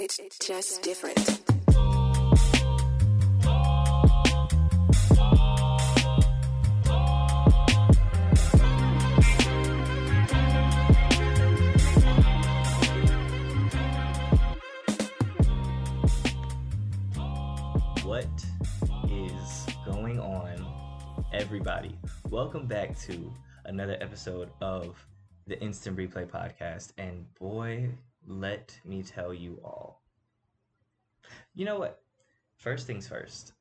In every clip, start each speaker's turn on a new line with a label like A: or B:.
A: It's just different.
B: What is going on, everybody? Welcome back to another episode of the Instant Replay Podcast. And boy, let me tell you all. You know what? First things first.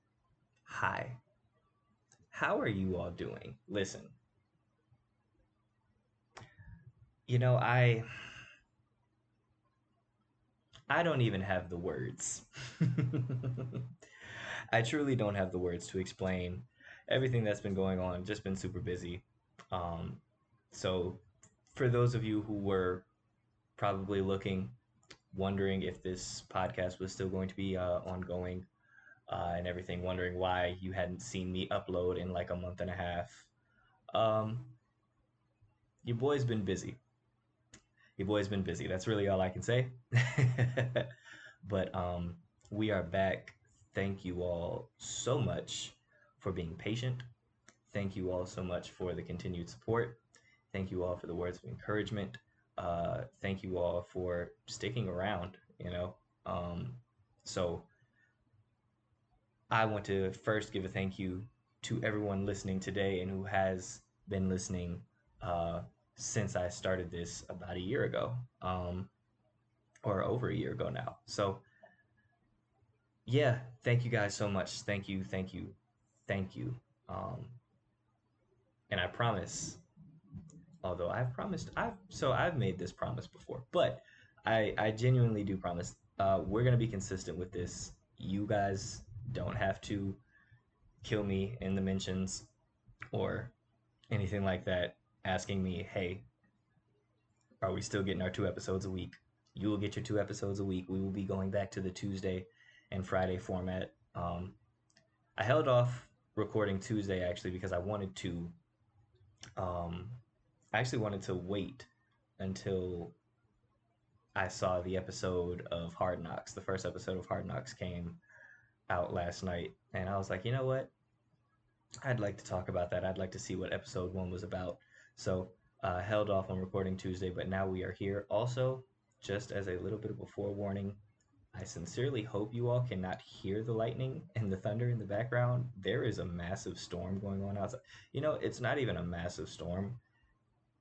B: Hi. How are you all doing? Listen. You know, I I don't even have the words. I truly don't have the words to explain everything that's been going on. Just been super busy. Um, so, for those of you who were probably looking, wondering if this podcast was still going to be uh, ongoing uh, and everything, wondering why you hadn't seen me upload in like a month and a half, um, your boy's been busy. Your boy's been busy. That's really all I can say. but um, we are back. Thank you all so much for being patient. Thank you all so much for the continued support. Thank you all for the words of encouragement. Uh, thank you all for sticking around, you know. Um, so I want to first give a thank you to everyone listening today and who has been listening uh, since I started this about a year ago, um, or over a year ago now. So, yeah, thank you guys so much. Thank you, thank you, thank you. Um, and I promise, although I've promised, I've so I've made this promise before, but I I genuinely do promise. Uh, we're gonna be consistent with this. You guys don't have to kill me in the mentions or anything like that asking me, hey, are we still getting our two episodes a week? You will get your two episodes a week. We will be going back to the Tuesday and Friday format. Um, I held off recording Tuesday actually because I wanted to. Um, I actually wanted to wait until I saw the episode of Hard Knocks. The first episode of Hard Knocks came out last night, and I was like, you know what? I'd like to talk about that. I'd like to see what episode one was about. So uh, held off on recording Tuesday, but now we are here. Also, just as a little bit of a forewarning, I sincerely hope you all cannot hear the lightning and the thunder in the background. There is a massive storm going on outside. You know, it's not even a massive storm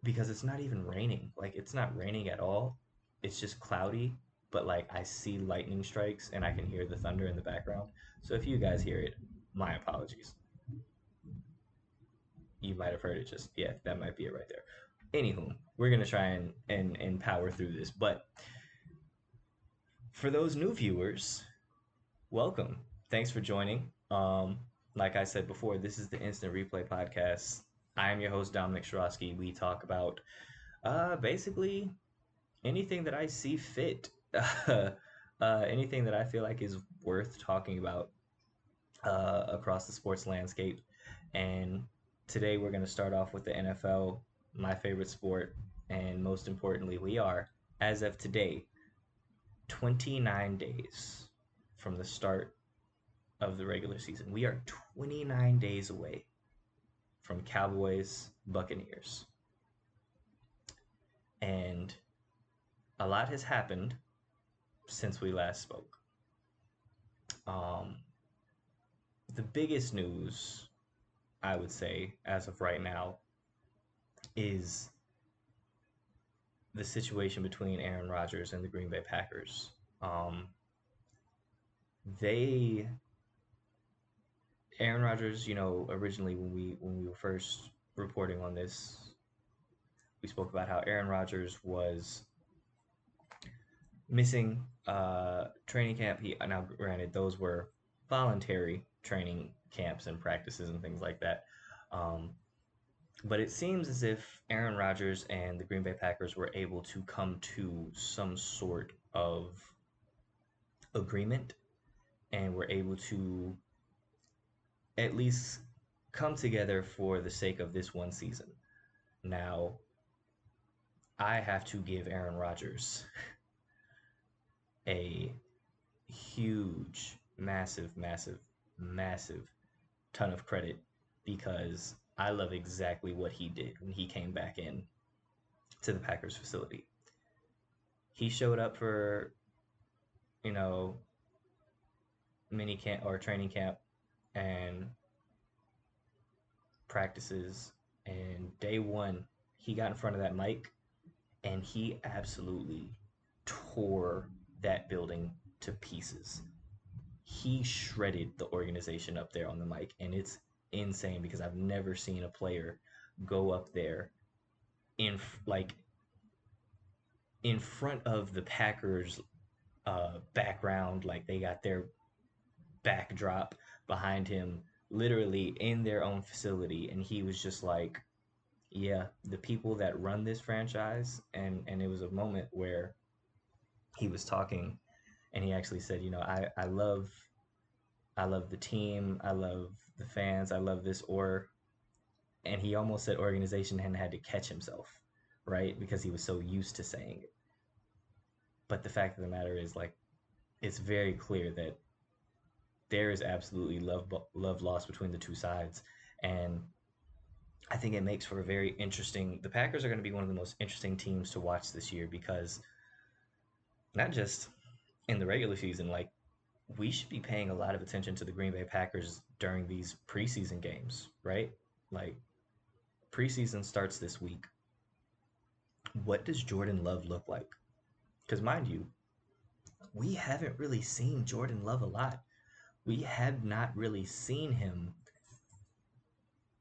B: because it's not even raining. Like, it's not raining at all. It's just cloudy, but like I see lightning strikes and I can hear the thunder in the background. So if you guys hear it, my apologies. You might have heard it just, yeah, that might be it right there. Anywho, we're gonna try and, and, and power through this. But for those new viewers, welcome. Thanks for joining. Um, like I said before, this is the Instant Replay Podcast. I am your host, Dominic Shrosky. We talk about uh, basically anything that I see fit, uh, anything that I feel like is worth talking about uh, across the sports landscape. And today we're going to start off with the NFL, my favorite sport. And most importantly, we are, as of today, 29 days from the start of the regular season. We are 29 days away from Cowboys Buccaneers. And a lot has happened since we last spoke. Um, the biggest news, I would say, as of right now, is the situation between Aaron Rodgers and the Green Bay Packers. Um, they, Aaron Rodgers, you know, originally when we when we were first reporting on this, we spoke about how Aaron Rodgers was missing uh, training camp. He now granted those were voluntary training camps and practices and things like that. Um, but it seems as if Aaron Rodgers and the Green Bay Packers were able to come to some sort of agreement and were able to at least come together for the sake of this one season. Now, I have to give Aaron Rodgers a huge, massive, massive, massive ton of credit because I love exactly what he did when he came back in to the Packers facility. He showed up for, you know, mini camp or training camp and practices. And day one, he got in front of that mic and he absolutely tore that building to pieces. He shredded the organization up there on the mic, and it's insane because I've never seen a player go up there in like in front of the Packers uh, background, like they got their backdrop behind him, literally in their own facility, and he was just like, "Yeah, the people that run this franchise," and and it was a moment where he was talking, and he actually said, "You know, I I love, I love the team, I love the fans, I love this or," and he almost said organization and had to catch himself, right, because he was so used to saying it. But the fact of the matter is, like, it's very clear that there is absolutely love love lost between the two sides, and I think it makes for a very interesting. The Packers are going to be one of the most interesting teams to watch this year because not just in the regular season, like we should be paying a lot of attention to the Green Bay Packers during these preseason games, right? Like preseason starts this week. What does Jordan Love look like? Because mind you, we haven't really seen Jordan Love a lot. We have not really seen him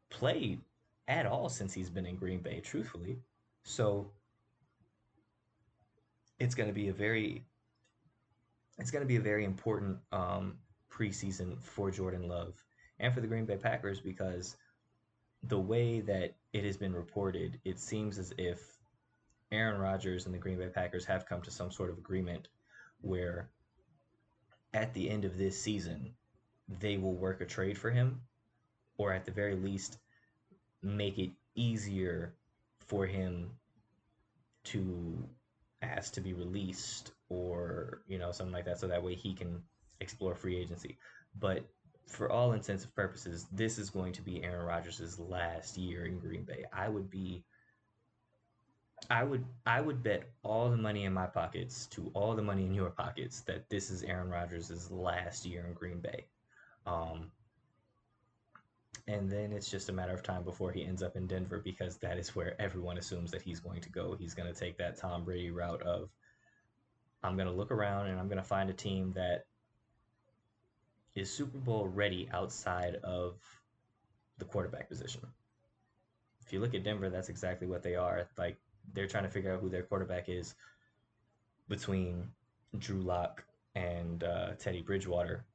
B: play at all since he's been in Green Bay, truthfully. So it's going to be a very it's going to be a very important um, preseason for Jordan Love and for the Green Bay Packers because the way that it has been reported, it seems as if Aaron Rodgers and the Green Bay Packers have come to some sort of agreement where at the end of this season, they will work a trade for him, or at the very least, make it easier for him to ask to be released or you know something like that so that way he can explore free agency. But for all intents and purposes this is going to be Aaron Rodgers' last year in Green Bay. I would be I would I would bet all the money in my pockets to all the money in your pockets that this is Aaron Rodgers' last year in Green Bay um, and then it's just a matter of time before he ends up in Denver because that is where everyone assumes that he's going to go. He's going to take that Tom Brady route of I'm going to look around and I'm going to find a team that is Super Bowl ready outside of the quarterback position. If you look at Denver, that's exactly what they are. Like they're trying to figure out who their quarterback is between Drew Lock and uh, Teddy Bridgewater.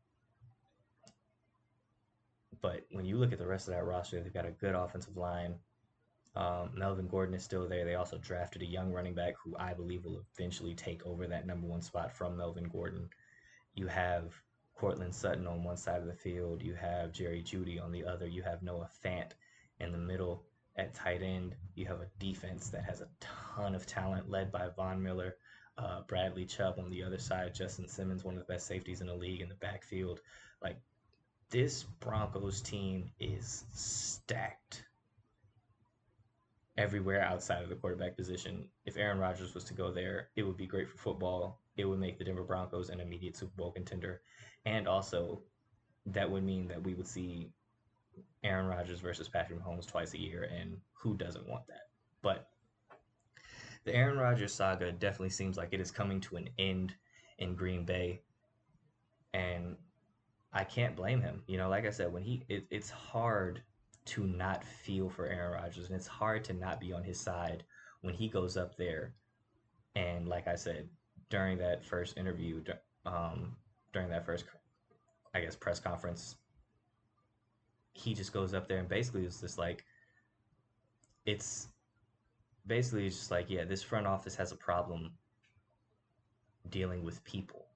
B: But when you look at the rest of that roster, they've got a good offensive line. Um, Melvin Gordon is still there. They also drafted a young running back who I believe will eventually take over that number one spot from Melvin Gordon. You have Courtland Sutton on one side of the field. You have Jerry Jeudy on the other. You have Noah Fant in the middle at tight end. You have a defense that has a ton of talent led by Von Miller, uh, Bradley Chubb on the other side, Justin Simmons, one of the best safeties in the league in the backfield. Like this Broncos team is stacked everywhere outside of the quarterback position. If Aaron Rodgers was to go there, it would be great for football. It would make the Denver Broncos an immediate Super Bowl contender. And also, that would mean that we would see Aaron Rodgers versus Patrick Mahomes twice a year, and who doesn't want that? But the Aaron Rodgers saga definitely seems like it is coming to an end in Green Bay. And I can't blame him. You know, like I said, when he it, it's hard to not feel for Aaron Rodgers and it's hard to not be on his side when he goes up there and like I said during that first interview um, during that first I guess press conference he just goes up there and basically is just like it's basically it's just like yeah this front office has a problem dealing with people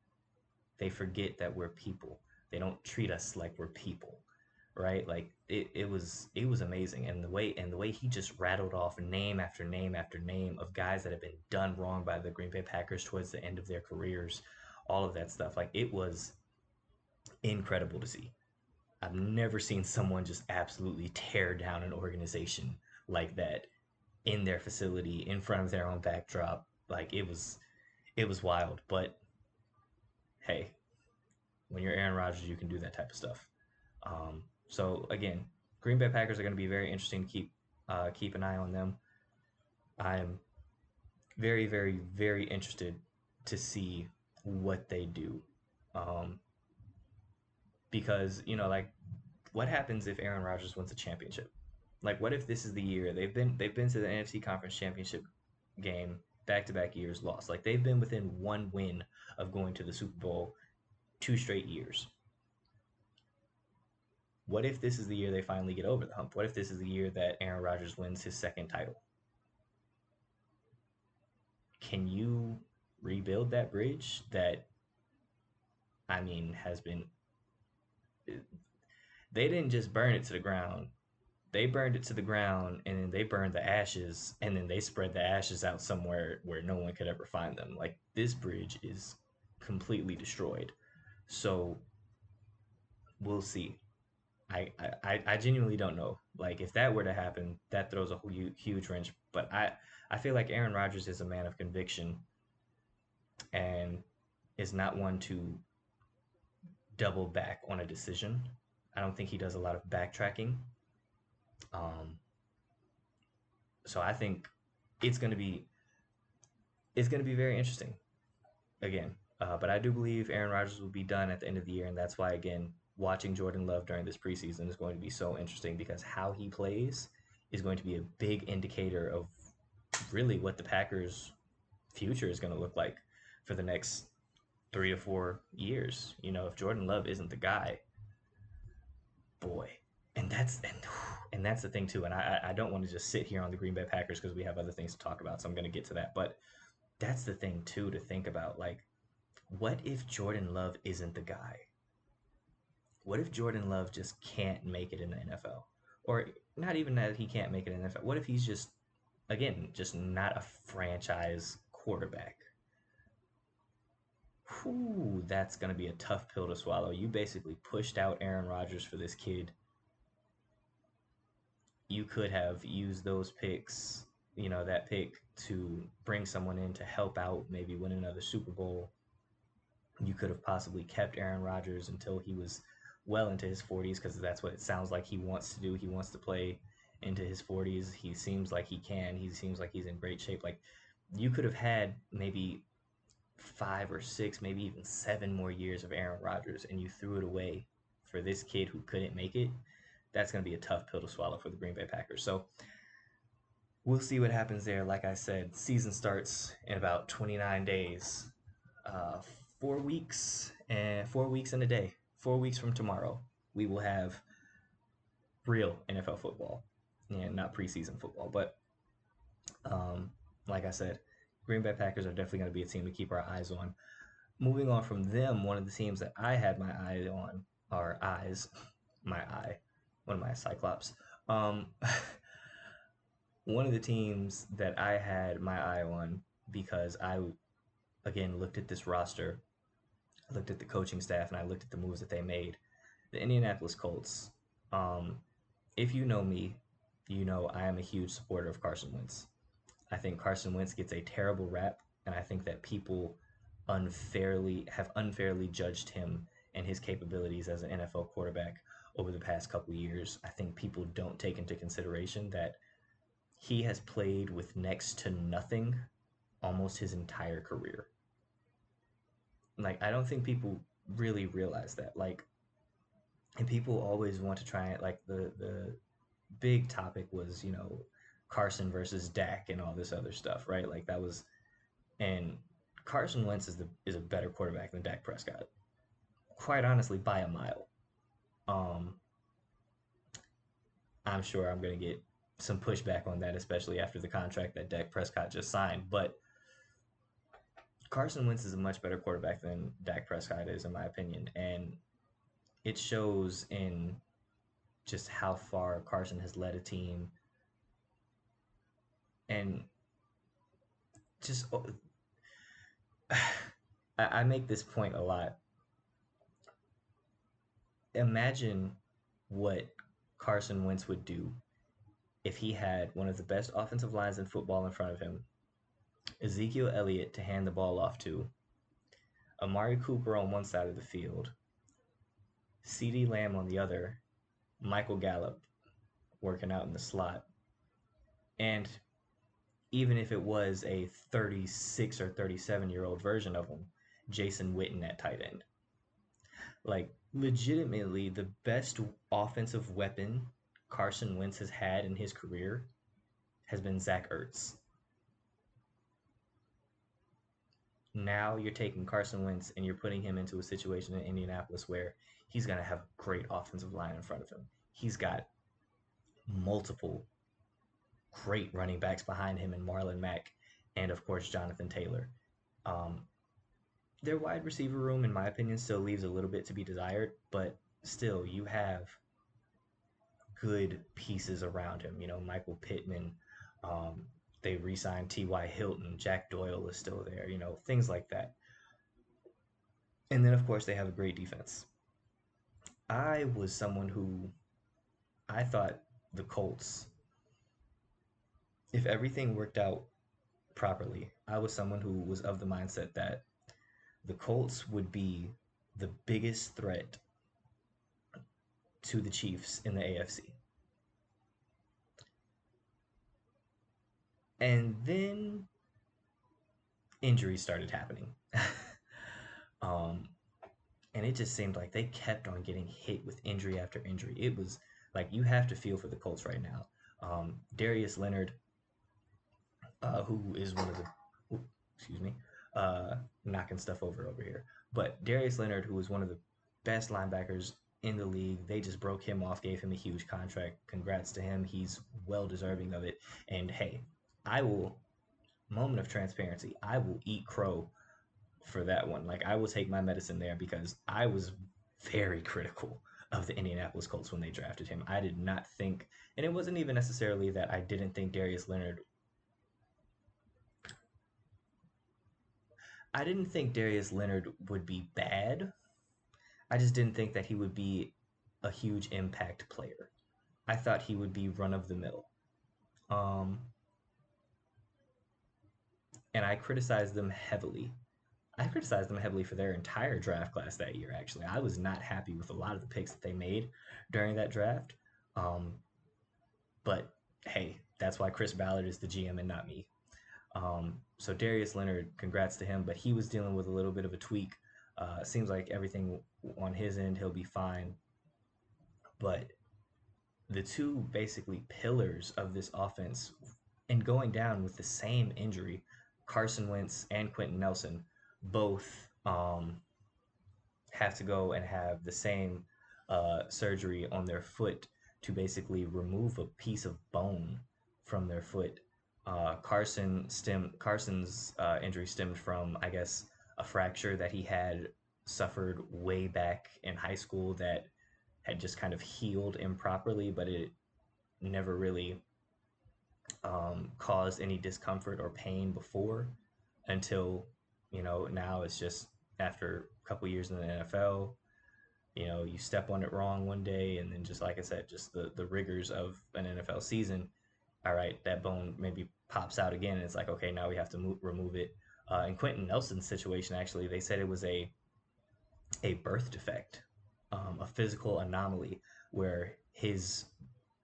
B: they forget that we're people they don't treat us like we're people, right? Like it, it was it was amazing, and the way and the way he just rattled off name after name after name of guys that have been done wrong by the Green Bay Packers towards the end of their careers, all of that stuff. Like it was incredible to see. I've never seen someone just absolutely tear down an organization like that in their facility in front of their own backdrop. Like it was it was wild, but hey, when you're Aaron Rodgers, you can do that type of stuff. Um, so again, Green Bay Packers are going to be very interesting to keep uh, keep an eye on them. I'm very, very, very interested to see what they do. Um, because, you know, like what happens if Aaron Rodgers wins a championship? Like what if this is the year they've been they've been to the NFC conference championship game back to back years lost. Like they've been within one win of going to the Super Bowl two straight years. What if this is the year they finally get over the hump? What if this is the year that Aaron Rodgers wins his second title? Can you rebuild that bridge that I mean has been they didn't just burn it to the ground. They burned it to the ground and then they burned the ashes and then they spread the ashes out somewhere where no one could ever find them. Like this bridge is completely destroyed. So we'll see. I, I, I genuinely don't know. Like if that were to happen, that throws a huge wrench. But I, I feel like Aaron Rodgers is a man of conviction and is not one to double back on a decision. I don't think he does a lot of backtracking. Um, so I think it's going to be it's going to be very interesting. Again, uh, but I do believe Aaron Rodgers will be done at the end of the year, and that's why again watching Jordan Love during this preseason is going to be so interesting because how he plays is going to be a big indicator of really what the Packers' future is going to look like for the next three to four years. You know, if Jordan Love isn't the guy, boy, and that's and and that's the thing too. And I I don't want to just sit here on the Green Bay Packers because we have other things to talk about. So I'm going to get to that, but that's the thing too to think about. Like, what if Jordan Love isn't the guy? What if Jordan Love just can't make it in the NFL? Or not even that he can't make it in the NFL. What if he's just, again, just not a franchise quarterback? Whew, that's going to be a tough pill to swallow. You basically pushed out Aaron Rodgers for this kid. You could have used those picks, you know, that pick to bring someone in to help out, maybe win another Super Bowl. You could have possibly kept Aaron Rodgers until he was well into his 40s because that's what it sounds like he wants to do. He wants to play into his 40s. He seems like he can. He seems like he's in great shape. Like you could have had maybe five or six, maybe even seven more years of Aaron Rodgers, and you threw it away for this kid who couldn't make it. That's going to be a tough pill to swallow for the Green Bay Packers. So we'll see what happens there. Like I said, season starts in about 29 days, uh, four weeks and four weeks in a day four weeks from tomorrow, we will have real NFL football and not preseason football. But um, like I said, Green Bay Packers are definitely going to be a team to keep our eyes on. Moving on from them, one of the teams that I had my eye on, or eyes, my eye, one of my Cyclops. Um, one of the teams that I had my eye on because I, again, looked at this roster looked at the coaching staff and I looked at the moves that they made. The Indianapolis Colts. Um, if you know me, you know I am a huge supporter of Carson Wentz. I think Carson Wentz gets a terrible rap, and I think that people unfairly have unfairly judged him and his capabilities as an NFL quarterback over the past couple years. I think people don't take into consideration that he has played with next to nothing almost his entire career. Like I don't think people really realize that. Like and people always want to try it like the the big topic was, you know, Carson versus Dak and all this other stuff, right? Like that was and Carson Wentz is the is a better quarterback than Dak Prescott. Quite honestly, by a mile. Um I'm sure I'm gonna get some pushback on that, especially after the contract that Dak Prescott just signed. But Carson Wentz is a much better quarterback than Dak Prescott is, in my opinion, and it shows in just how far Carson has led a team, and just oh, I, I make this point a lot. Imagine what Carson Wentz would do if he had one of the best offensive lines in football in front of him, Ezekiel Elliott to hand the ball off to, Amari Cooper on one side of the field, CeeDee Lamb on the other, Michael Gallup working out in the slot. And even if it was a 36 or 37 year old version of him, Jason Witten at tight end. Like, legitimately, the best offensive weapon Carson Wentz has had in his career has been Zach Ertz. Now you're taking Carson Wentz and you're putting him into a situation in Indianapolis where he's going to have a great offensive line in front of him. He's got multiple great running backs behind him and Marlon Mack and of course Jonathan Taylor. Um, their wide receiver room, in my opinion, still leaves a little bit to be desired, but still you have good pieces around him. You know, Michael Pittman. Um, they re-signed T.Y. Hilton. Jack Doyle is still there. You know, things like that. And then, of course, they have a great defense. I was someone who I thought the Colts if everything worked out properly, I was someone who was of the mindset that the Colts would be the biggest threat to the Chiefs in the AFC. And then injuries started happening. um, and it just seemed like they kept on getting hit with injury after injury. It was like you have to feel for the Colts right now. Um, Darius Leonard uh, who is one of the, excuse me, uh, knocking stuff over over here. But Darius Leonard, who was one of the best linebackers in the league, they just broke him off, gave him a huge contract. Congrats to him. He's well deserving of it. And hey, I will, moment of transparency, I will eat crow for that one. Like, I will take my medicine there because I was very critical of the Indianapolis Colts when they drafted him. I did not think, and it wasn't even necessarily that I didn't think Darius Leonard I didn't think Darius Leonard would be bad. I just didn't think that he would be a huge impact player. I thought he would be run of the mill. Um, and I criticized them heavily. I criticized them heavily for their entire draft class that year, actually. I was not happy with a lot of the picks that they made during that draft. Um, but hey, that's why Chris Ballard is the GM and not me. Um, so Darius Leonard, congrats to him, but he was dealing with a little bit of a tweak. Uh, seems like everything on his end, he'll be fine. But the two basically pillars of this offense and going down with the same injury, Carson Wentz and Quenton Nelson both um, have to go and have the same uh, surgery on their foot to basically remove a piece of bone from their foot uh, Carson stem Carson's uh, injury stemmed from, I guess, a fracture that he had suffered way back in high school that had just kind of healed improperly, but it never really um, caused any discomfort or pain before until you know now it's just after a couple years in the NFL you know you step on it wrong one day and then just like I said just the the rigors of an NFL season. All right, that bone maybe pops out again, and it's like, okay, now we have to move, remove it. Uh, in Quenton Nelson's situation, actually, they said it was a a birth defect, um, a physical anomaly where his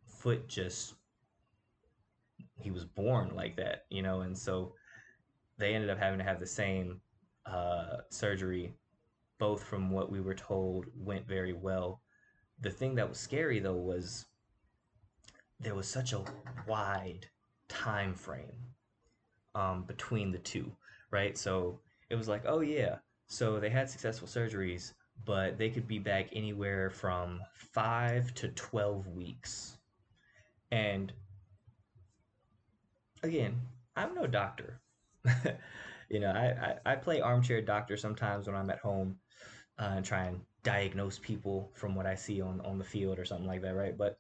B: foot just he was born like that, you know, and so they ended up having to have the same uh, surgery. Both from what we were told went very well. The thing that was scary though was there was such a wide time frame um, between the two, right? So it was like, oh yeah, so they had successful surgeries, but they could be back anywhere from five to 12 weeks. And again, I'm no doctor. you know, I, I, I, play armchair doctor sometimes when I'm at home uh, and try and diagnose people from what I see on, on the field or something like that, right? But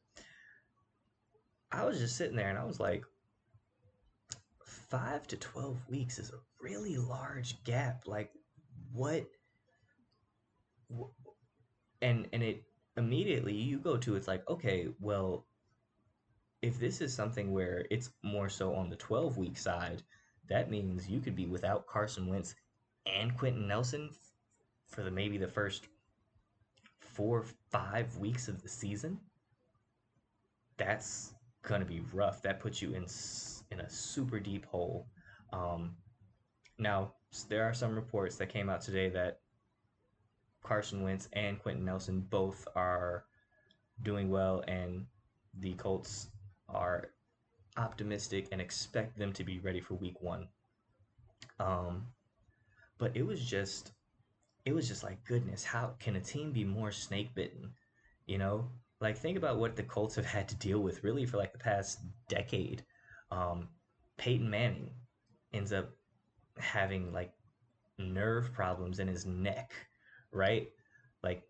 B: I was just sitting there and I was like, five to 12 weeks is a really large gap. Like, what and and it immediately you go to it's like okay well if this is something where it's more so on the 12 week side that means you could be without Carson Wentz and Quenton Nelson for the maybe the first four five weeks of the season that's gonna be rough that puts you in in a super deep hole um, now there are some reports that came out today that Carson Wentz and Quenton Nelson both are doing well, and the Colts are optimistic and expect them to be ready for Week One. Um, but it was just, it was just like goodness, how can a team be more snake bitten? You know, like think about what the Colts have had to deal with really for like the past decade. Um, Peyton Manning ends up having like nerve problems in his neck right? Like,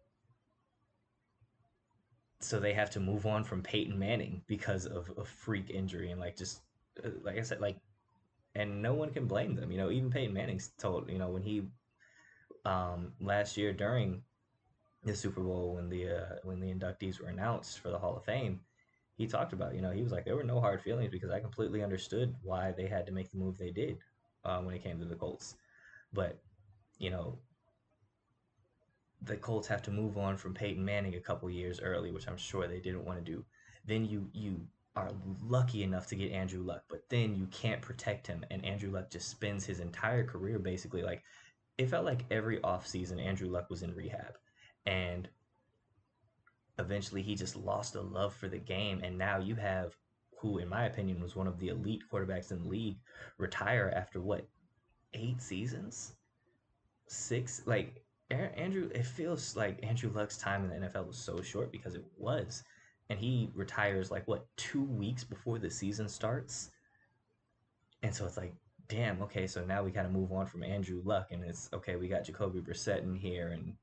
B: so they have to move on from Peyton Manning because of a freak injury and like just uh, like I said, like, and no one can blame them. You know, even Peyton Manning's told you know when he um, last year during the Super Bowl when the uh, when the inductees were announced for the Hall of Fame, he talked about you know he was like there were no hard feelings because I completely understood why they had to make the move they did um, when it came to the Colts, but you know the Colts have to move on from Peyton Manning a couple years early, which I'm sure they didn't want to do. Then you you are lucky enough to get Andrew Luck, but then you can't protect him, and Andrew Luck just spends his entire career basically like it felt like every offseason Andrew Luck was in rehab, and eventually he just lost a love for the game, and now you have who, in my opinion, was one of the elite quarterbacks in the league retire after what eight seasons, six like Andrew, it feels like Andrew Luck's time in the NFL was so short because it was. And he retires like what, two weeks before the season starts? And so it's like, damn, okay, so now we kind of move on from Andrew Luck and it's okay, we got Jacoby Brissett in here and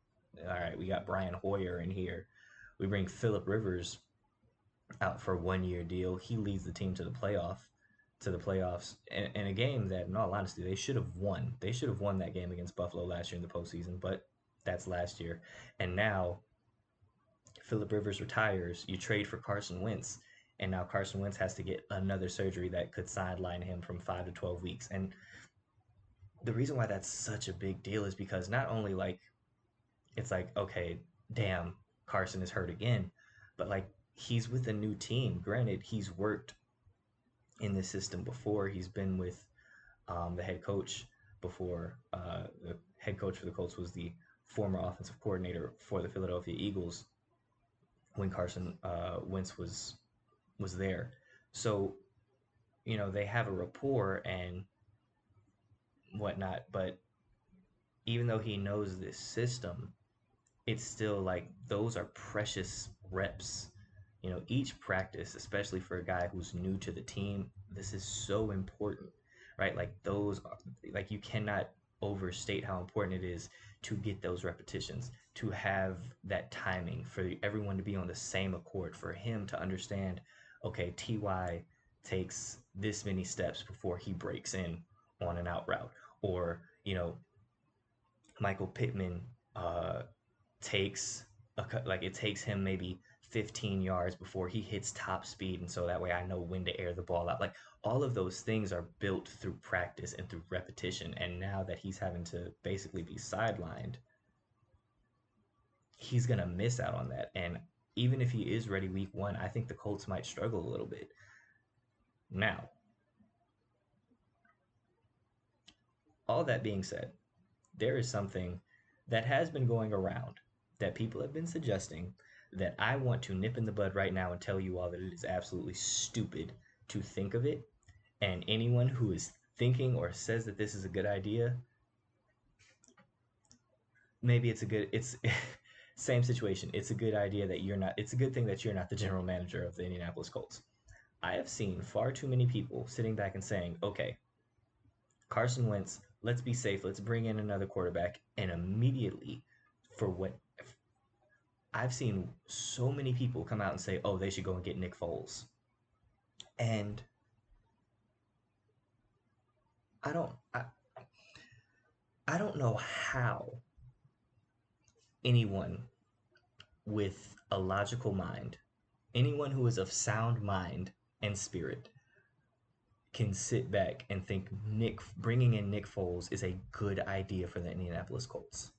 B: all right, we got Brian Hoyer in here. We bring Philip Rivers out for a one year deal. He leads the team to the playoff to the playoffs in, in, a game that, in all honesty, they should have won. They should have won that game against Buffalo last year in the postseason, but that's last year. And now Philip Rivers retires. You trade for Carson Wentz, and now Carson Wentz has to get another surgery that could sideline him from five to twelve weeks. And the reason why that's such a big deal is because not only like it's like okay, damn, Carson is hurt again, but like he's with a new team. Granted, he's worked in this system before. He's been with um, the head coach before. Uh, the head coach for the Colts was the former offensive coordinator for the Philadelphia Eagles when Carson uh, Wentz was was there. So, you know, they have a rapport and whatnot, but even though he knows this system, it's still like those are precious reps. You know, each practice, especially for a guy who's new to the team, this is so important, right? Like those, like you cannot overstate how important it is to get those repetitions, to have that timing for everyone to be on the same accord, for him to understand, okay, TY takes this many steps before he breaks in on an out route. Or, you know, Michael Pittman uh, takes, a, like, it takes him maybe 15 yards before he hits top speed. And so that way I know when to air the ball out. Like, all of those things are built through practice and through repetition. And now that he's having to basically be sidelined, he's going to miss out on that. And even if he is ready week one, I think the Colts might struggle a little bit. Now, all that being said, there is something that has been going around that people have been suggesting that I want to nip in the bud right now and tell you all that it is absolutely stupid to think of it. And anyone who is thinking or says that this is a good idea, maybe it's a good it's same situation. It's a good idea that you're not it's a good thing that you're not the general manager of the Indianapolis Colts. I have seen far too many people sitting back and saying, "Okay, Carson Wentz, let's be safe. Let's bring in another quarterback." And immediately for what I've seen so many people come out and say, "Oh, they should go and get Nick Foles." And I don't I, I don't know how anyone with a logical mind, anyone who is of sound mind and spirit, can sit back and think Nick bringing in Nick Foles is a good idea for the Indianapolis Colts.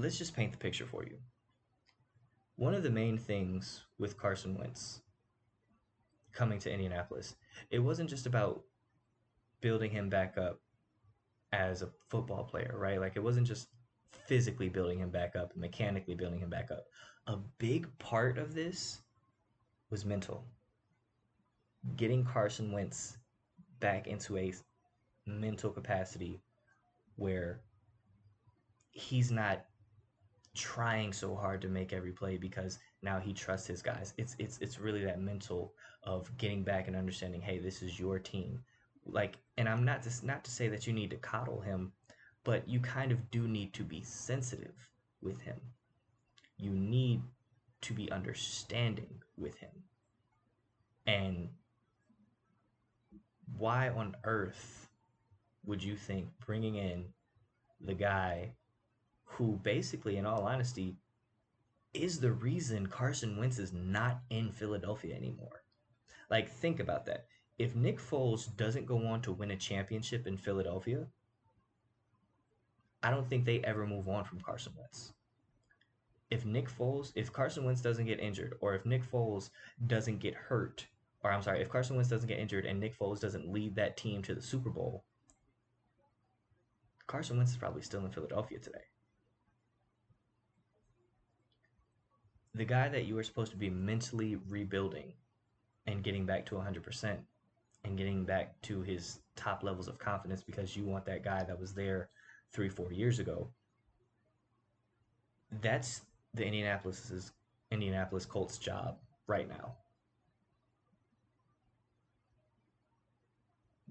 B: Let's just paint the picture for you. One of the main things with Carson Wentz coming to Indianapolis, it wasn't just about building him back up as a football player, right? Like it wasn't just physically building him back up, mechanically building him back up. A big part of this was mental. Getting Carson Wentz back into a mental capacity where he's not trying so hard to make every play because now he trusts his guys. It's it's it's really that mental of getting back and understanding, hey, this is your team. Like, and I'm not just not to say that you need to coddle him, but you kind of do need to be sensitive with him. You need to be understanding with him. And why on earth would you think bringing in the guy who basically, in all honesty, is the reason Carson Wentz is not in Philadelphia anymore? Like, think about that. If Nick Foles doesn't go on to win a championship in Philadelphia, I don't think they ever move on from Carson Wentz. If Nick Foles, if Carson Wentz doesn't get injured, or if Nick Foles doesn't get hurt, or I'm sorry, if Carson Wentz doesn't get injured and Nick Foles doesn't lead that team to the Super Bowl, Carson Wentz is probably still in Philadelphia today. The guy that you were supposed to be mentally rebuilding and getting back to 100% and getting back to his top levels of confidence because you want that guy that was there three, four years ago. That's the Indianapolis's Indianapolis Colts job right now.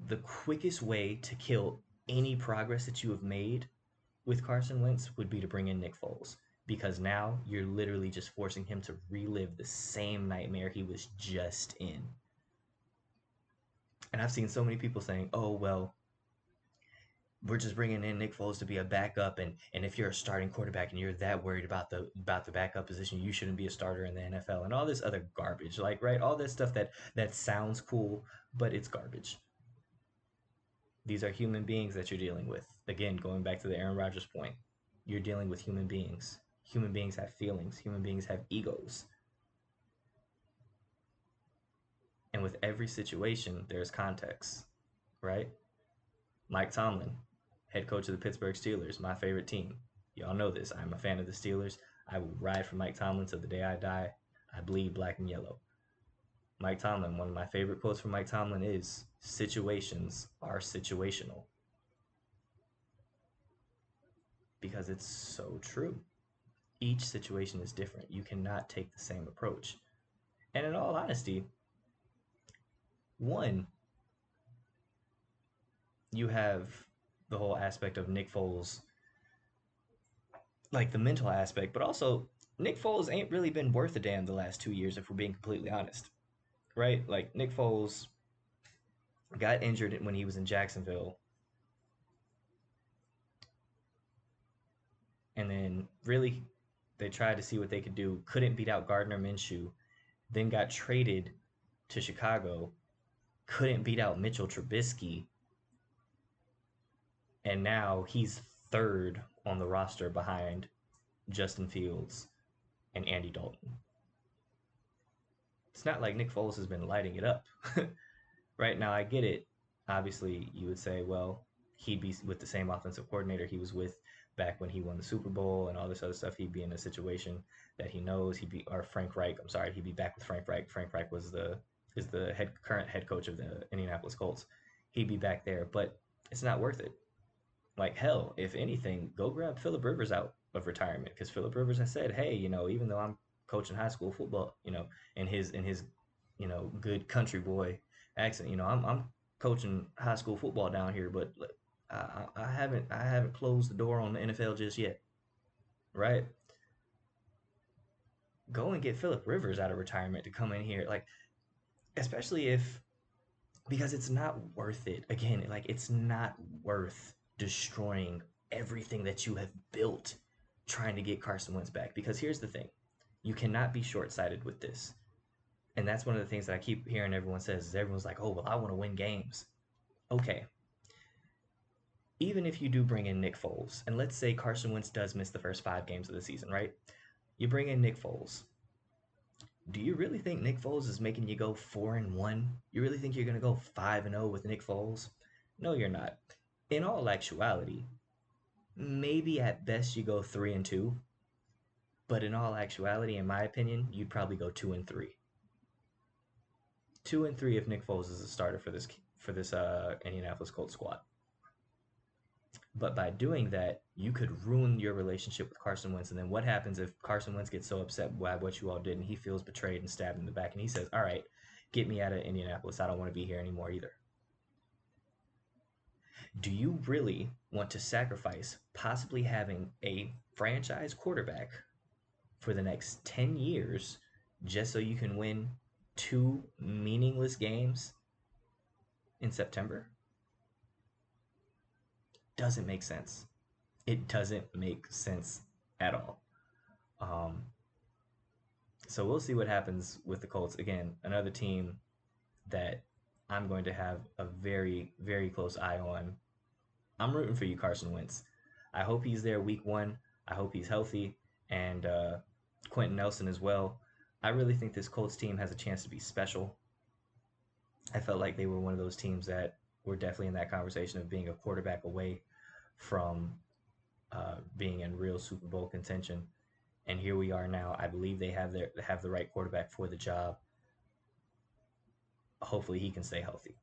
B: The quickest way to kill any progress that you have made with Carson Wentz would be to bring in Nick Foles because now you're literally just forcing him to relive the same nightmare he was just in. And I've seen so many people saying, "Oh, well, we're just bringing in Nick Foles to be a backup, and and if you're a starting quarterback and you're that worried about the about the backup position, you shouldn't be a starter in the NFL, and all this other garbage, like right, all this stuff that that sounds cool, but it's garbage. These are human beings that you're dealing with. Again, going back to the Aaron Rodgers point, you're dealing with human beings. Human beings have feelings. Human beings have egos. And with every situation, there's context, right? Mike Tomlin, head coach of the Pittsburgh Steelers, my favorite team. Y'all know this. I'm a fan of the Steelers. I will ride for Mike Tomlin till the day I die. I bleed black and yellow. Mike Tomlin, one of my favorite quotes from Mike Tomlin is situations are situational. Because it's so true. Each situation is different. You cannot take the same approach. And in all honesty, one, you have the whole aspect of Nick Foles, like the mental aspect, but also Nick Foles ain't really been worth a damn the last two years, if we're being completely honest, right? Like Nick Foles got injured when he was in Jacksonville, and then really they tried to see what they could do, couldn't beat out Gardner Minshew, then got traded to Chicago, couldn't beat out Mitchell Trubisky and now he's third on the roster behind Justin Fields and Andy Dalton. It's not like Nick Foles has been lighting it up. right now, I get it. Obviously, you would say, well, he'd be with the same offensive coordinator he was with back when he won the Super Bowl and all this other stuff. He'd be in a situation that he knows. He'd be, or Frank Reich. I'm sorry, he'd be back with Frank Reich. Frank Reich was the is the head current head coach of the Indianapolis Colts. He'd be back there, but it's not worth it. Like hell, if anything, go grab Philip Rivers out of retirement because Philip Rivers has said, hey, you know, even though I'm coaching high school football, you know, in his in his you know good country boy accent, you know, I'm I'm coaching high school football down here, but I, I haven't I haven't closed the door on the NFL just yet, right? Go and get Philip Rivers out of retirement to come in here, like, especially if because it's not worth it. Again, like it's not worth destroying everything that you have built trying to get Carson Wentz back. Because here's the thing you cannot be short sighted with this. And that's one of the things that I keep hearing everyone says is everyone's like, oh, well, I want to win games. Okay. Even if you do bring in Nick Foles, and let's say Carson Wentz does miss the first five games of the season, right? You bring in Nick Foles. Do you really think Nick Foles is making you go four and one? You really think you're gonna go five and zero with Nick Foles? No, you're not. In all actuality, maybe at best you go three and two, but in all actuality, in my opinion, you'd probably go two and three. Two and three if Nick Foles is a starter for this for this uh, Indianapolis Colts squad. But by doing that, you could ruin your relationship with Carson Wentz. And then what happens if Carson Wentz gets so upset by what you all did and he feels betrayed and stabbed in the back and he says, All right, get me out of Indianapolis. I don't want to be here anymore either. Do you really want to sacrifice possibly having a franchise quarterback for the next 10 years just so you can win two meaningless games in September? Doesn't make sense. It doesn't make sense at all. Um, so we'll see what happens with the Colts. Again, another team that I'm going to have a very, very close eye on. I'm rooting for you, Carson Wentz. I hope he's there week one. I hope he's healthy. And uh, Quenton Nelson as well. I really think this Colts team has a chance to be special. I felt like they were one of those teams that were definitely in that conversation of being a quarterback away from uh, being in real Super Bowl contention. And here we are now. I believe they have their have the right quarterback for the job. Hopefully, he can stay healthy.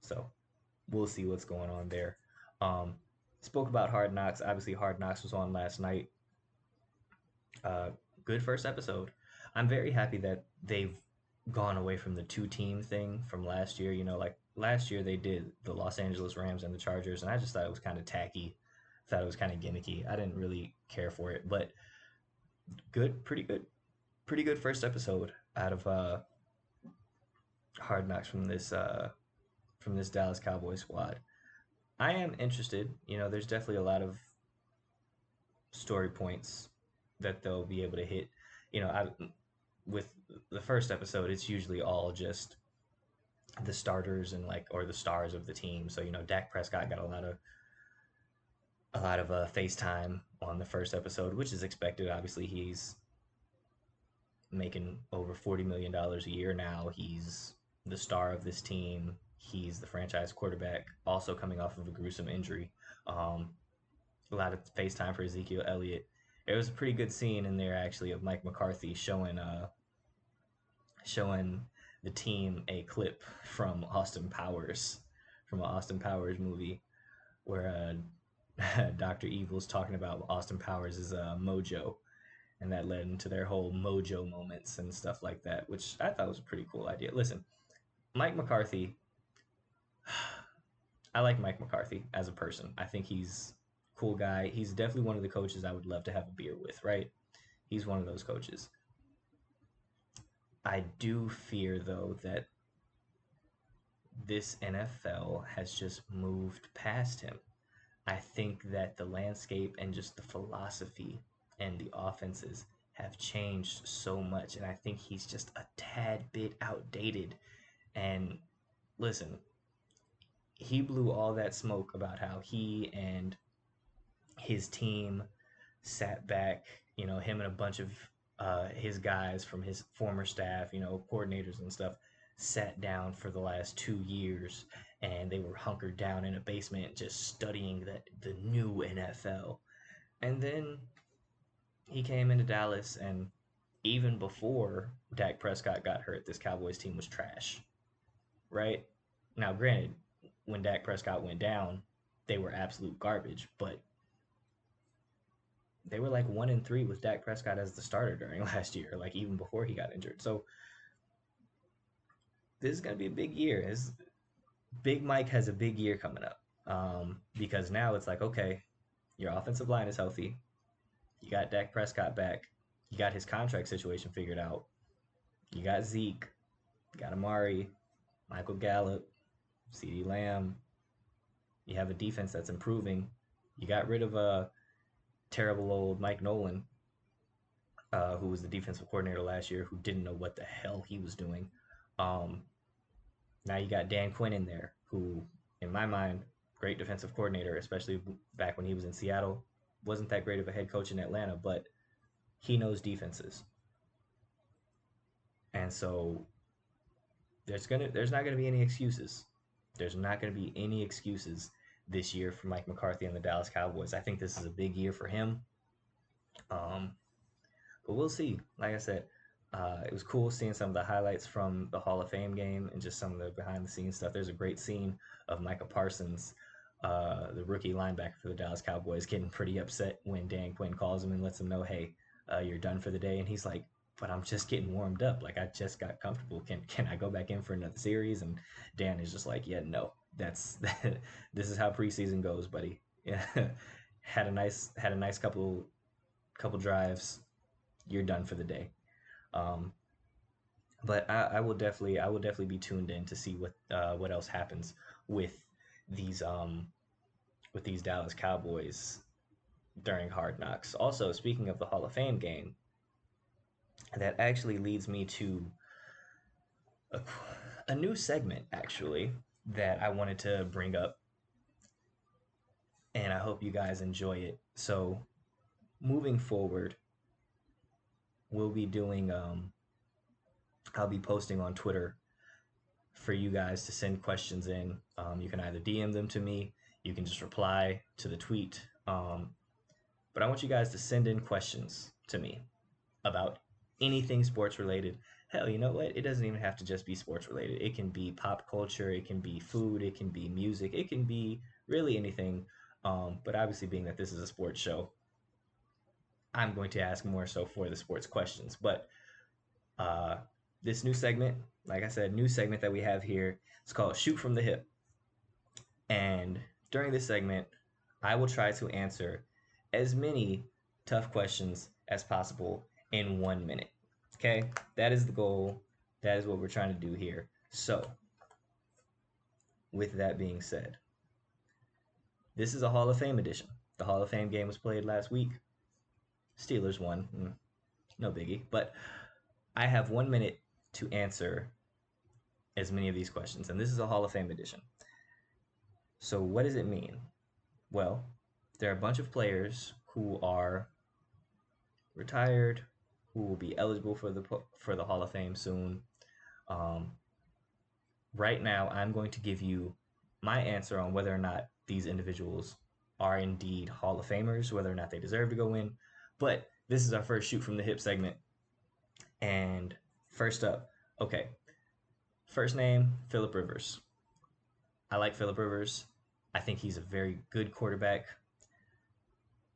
B: So, we'll see what's going on there. Um, spoke about Hard Knocks. Obviously, Hard Knocks was on last night. Uh, good first episode. I'm very happy that they've gone away from the two team thing from last year. You know, like last year they did the Los Angeles Rams and the Chargers, and I just thought it was kind of tacky. Thought it was kind of gimmicky. I didn't really care for it, but good, pretty good, pretty good first episode out of uh, Hard Knocks from this uh, from this Dallas Cowboys squad. I am interested. You know, there's definitely a lot of story points that they'll be able to hit. You know, I with the first episode, it's usually all just the starters and like or the stars of the team. So you know, Dak Prescott got a lot of a lot of uh, FaceTime on the first episode, which is expected. Obviously, he's making over forty million dollars a year now. He's the star of this team. He's the franchise quarterback, also coming off of a gruesome injury. Um, a lot of FaceTime for Ezekiel Elliott it was a pretty good scene in there actually of Mike McCarthy showing uh showing the team a clip from Austin Powers from an Austin Powers movie where uh, Dr. Evil's talking about Austin Powers a uh, mojo and that led into their whole mojo moments and stuff like that, which I thought was a pretty cool idea. Listen, Mike McCarthy I like Mike McCarthy as a person. I think he's cool guy. He's definitely one of the coaches I would love to have a beer with, right? He's one of those coaches. I do fear, though, that this NFL has just moved past him. I think that the landscape and just the philosophy and the offenses have changed so much. And I think he's just a tad bit outdated. And listen, he blew all that smoke about how he and his team sat back, you know, him and a bunch of uh, his guys from his former staff, you know, coordinators and stuff, sat down for the last two years and they were hunkered down in a basement just studying the, the new NFL. And then he came into Dallas, and even before Dak Prescott got hurt, this Cowboys team was trash. Right? Now, granted, when Dak Prescott went down, they were absolute garbage, but they were like one and three with Dak Prescott as the starter during last year, like even before he got injured. So this is going to be a big year. Big Mike has a big year coming up um, because now it's like, okay, your offensive line is healthy. You got Dak Prescott back. You got his contract situation figured out. You got Zeke. You got Amari, Michael Gallup, CeeDee Lamb. You have a defense that's improving. You got rid of a terrible old Mike Nolan, uh, who was the defensive coordinator last year, who didn't know what the hell he was doing. Um, now you got Dan Quinn in there, who, in my mind, great defensive coordinator, especially back when he was in Seattle. Wasn't that great of a head coach in Atlanta, but he knows defenses. And so there's gonna there's not gonna be any excuses. There's not gonna be any excuses this year for Mike McCarthy and the Dallas Cowboys. I think this is a big year for him. Um, but we'll see. Like I said, uh, it was cool seeing some of the highlights from the Hall of Fame game and just some of the behind the scenes stuff. There's a great scene of Micah Parsons, uh, the rookie linebacker for the Dallas Cowboys, getting pretty upset when Dan Quinn calls him and lets him know, hey, uh, you're done for the day. And he's like, but I'm just getting warmed up. Like I just got comfortable. Can can I go back in for another series? And Dan is just like, yeah, no. That's this is how preseason goes, buddy. Yeah, had a nice had a nice couple couple drives. You're done for the day. Um, but I, I will definitely I will definitely be tuned in to see what uh, what else happens with these um with these Dallas Cowboys during Hard Knocks. Also, speaking of the Hall of Fame game, that actually leads me to a, a new segment actually that I wanted to bring up and I hope you guys enjoy it. So, moving forward, we'll be doing um I'll be posting on Twitter for you guys to send questions in. Um, you can either DM them to me, you can just reply to the tweet. Um, but I want you guys to send in questions to me about anything sports related. Hell, you know what? It doesn't even have to just be sports related. It can be pop culture, it can be food, it can be music, it can be really anything. Um, but obviously, being that this is a sports show, I'm going to ask more so for the sports questions. But uh, this new segment, like I said, new segment that we have here, it's called Shoot from the Hip. And during this segment, I will try to answer as many tough questions as possible in one minute. Okay, that is the goal. That is what we're trying to do here. So, with that being said, this is a Hall of Fame edition. The Hall of Fame game was played last week. Steelers won. Mm, no biggie. But I have one minute to answer as many of these questions. And this is a Hall of Fame edition. So, what does it mean? Well, there are a bunch of players who are retired, who will be eligible for the for the Hall of Fame soon. Um, right now, I'm going to give you my answer on whether or not these individuals are indeed Hall of Famers, whether or not they deserve to go in. But this is our first shoot from the hip segment. And first up, okay. First name, Philip Rivers. I like Philip Rivers. I think he's a very good quarterback.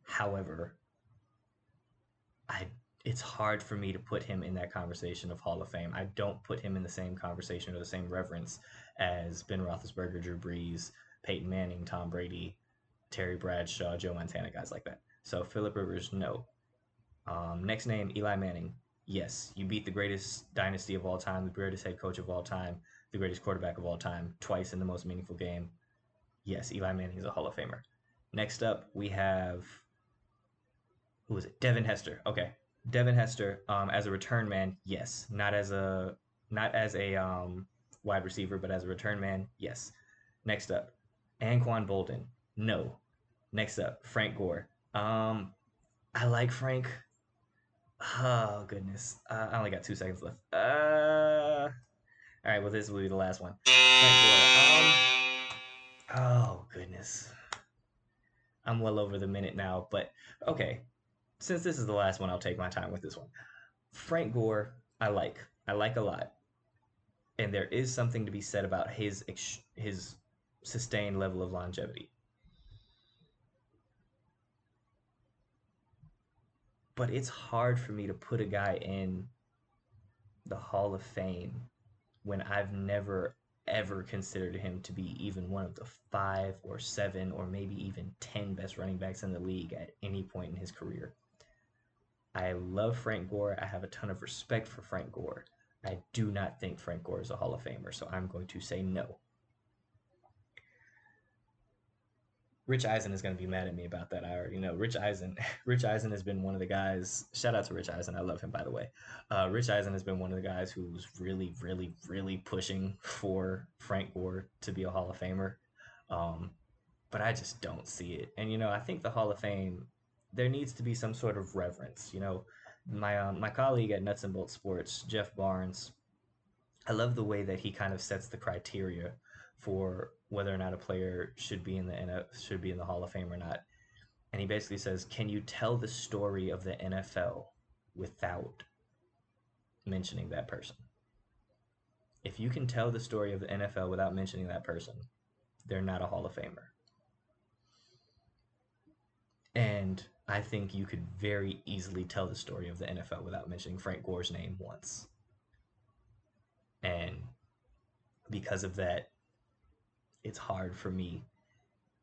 B: However, I it's hard for me to put him in that conversation of Hall of Fame. I don't put him in the same conversation or the same reverence as Ben Roethlisberger, Drew Brees, Peyton Manning, Tom Brady, Terry Bradshaw, Joe Montana, guys like that. So Philip Rivers, no. Um, next name, Eli Manning. Yes, you beat the greatest dynasty of all time, the greatest head coach of all time, the greatest quarterback of all time, twice in the most meaningful game. Yes, Eli Manning is a Hall of Famer. Next up, we have who was it? Devin Hester. Okay, Devin Hester um, as a return man. Yes, not as a not as a um, wide receiver, but as a return man. Yes. Next up, Anquan Boldin. No. Next up, Frank Gore. Um, I like Frank. Oh goodness, uh, I only got two seconds left. Uh, all right, well this will be the last one. Um, oh goodness, I'm well over the minute now, but okay. Since this is the last one, I'll take my time with this one. Frank Gore, I like. I like a lot, and there is something to be said about his his sustained level of longevity. but it's hard for me to put a guy in the Hall of Fame when I've never ever considered him to be even one of the five or seven or maybe even 10 best running backs in the league at any point in his career. I love Frank Gore. I have a ton of respect for Frank Gore. I do not think Frank Gore is a Hall of Famer, so I'm going to say no. Rich Eisen is going to be mad at me about that. I already know. Rich Eisen, Rich Eisen has been one of the guys. Shout out to Rich Eisen. I love him, by the way. Uh, Rich Eisen has been one of the guys who's really, really, really pushing for Frank Gore to be a Hall of Famer. Um, but I just don't see it. And you know, I think the Hall of Fame, there needs to be some sort of reverence. You know, my um, my colleague at Nuts and Bolts Sports, Jeff Barnes, I love the way that he kind of sets the criteria for whether or not a player should be in the should be in the Hall of Fame or not. And he basically says, "Can you tell the story of the NFL without mentioning that person?" If you can tell the story of the NFL without mentioning that person, they're not a Hall of Famer. And I think you could very easily tell the story of the NFL without mentioning Frank Gore's name once. And because of that, it's hard for me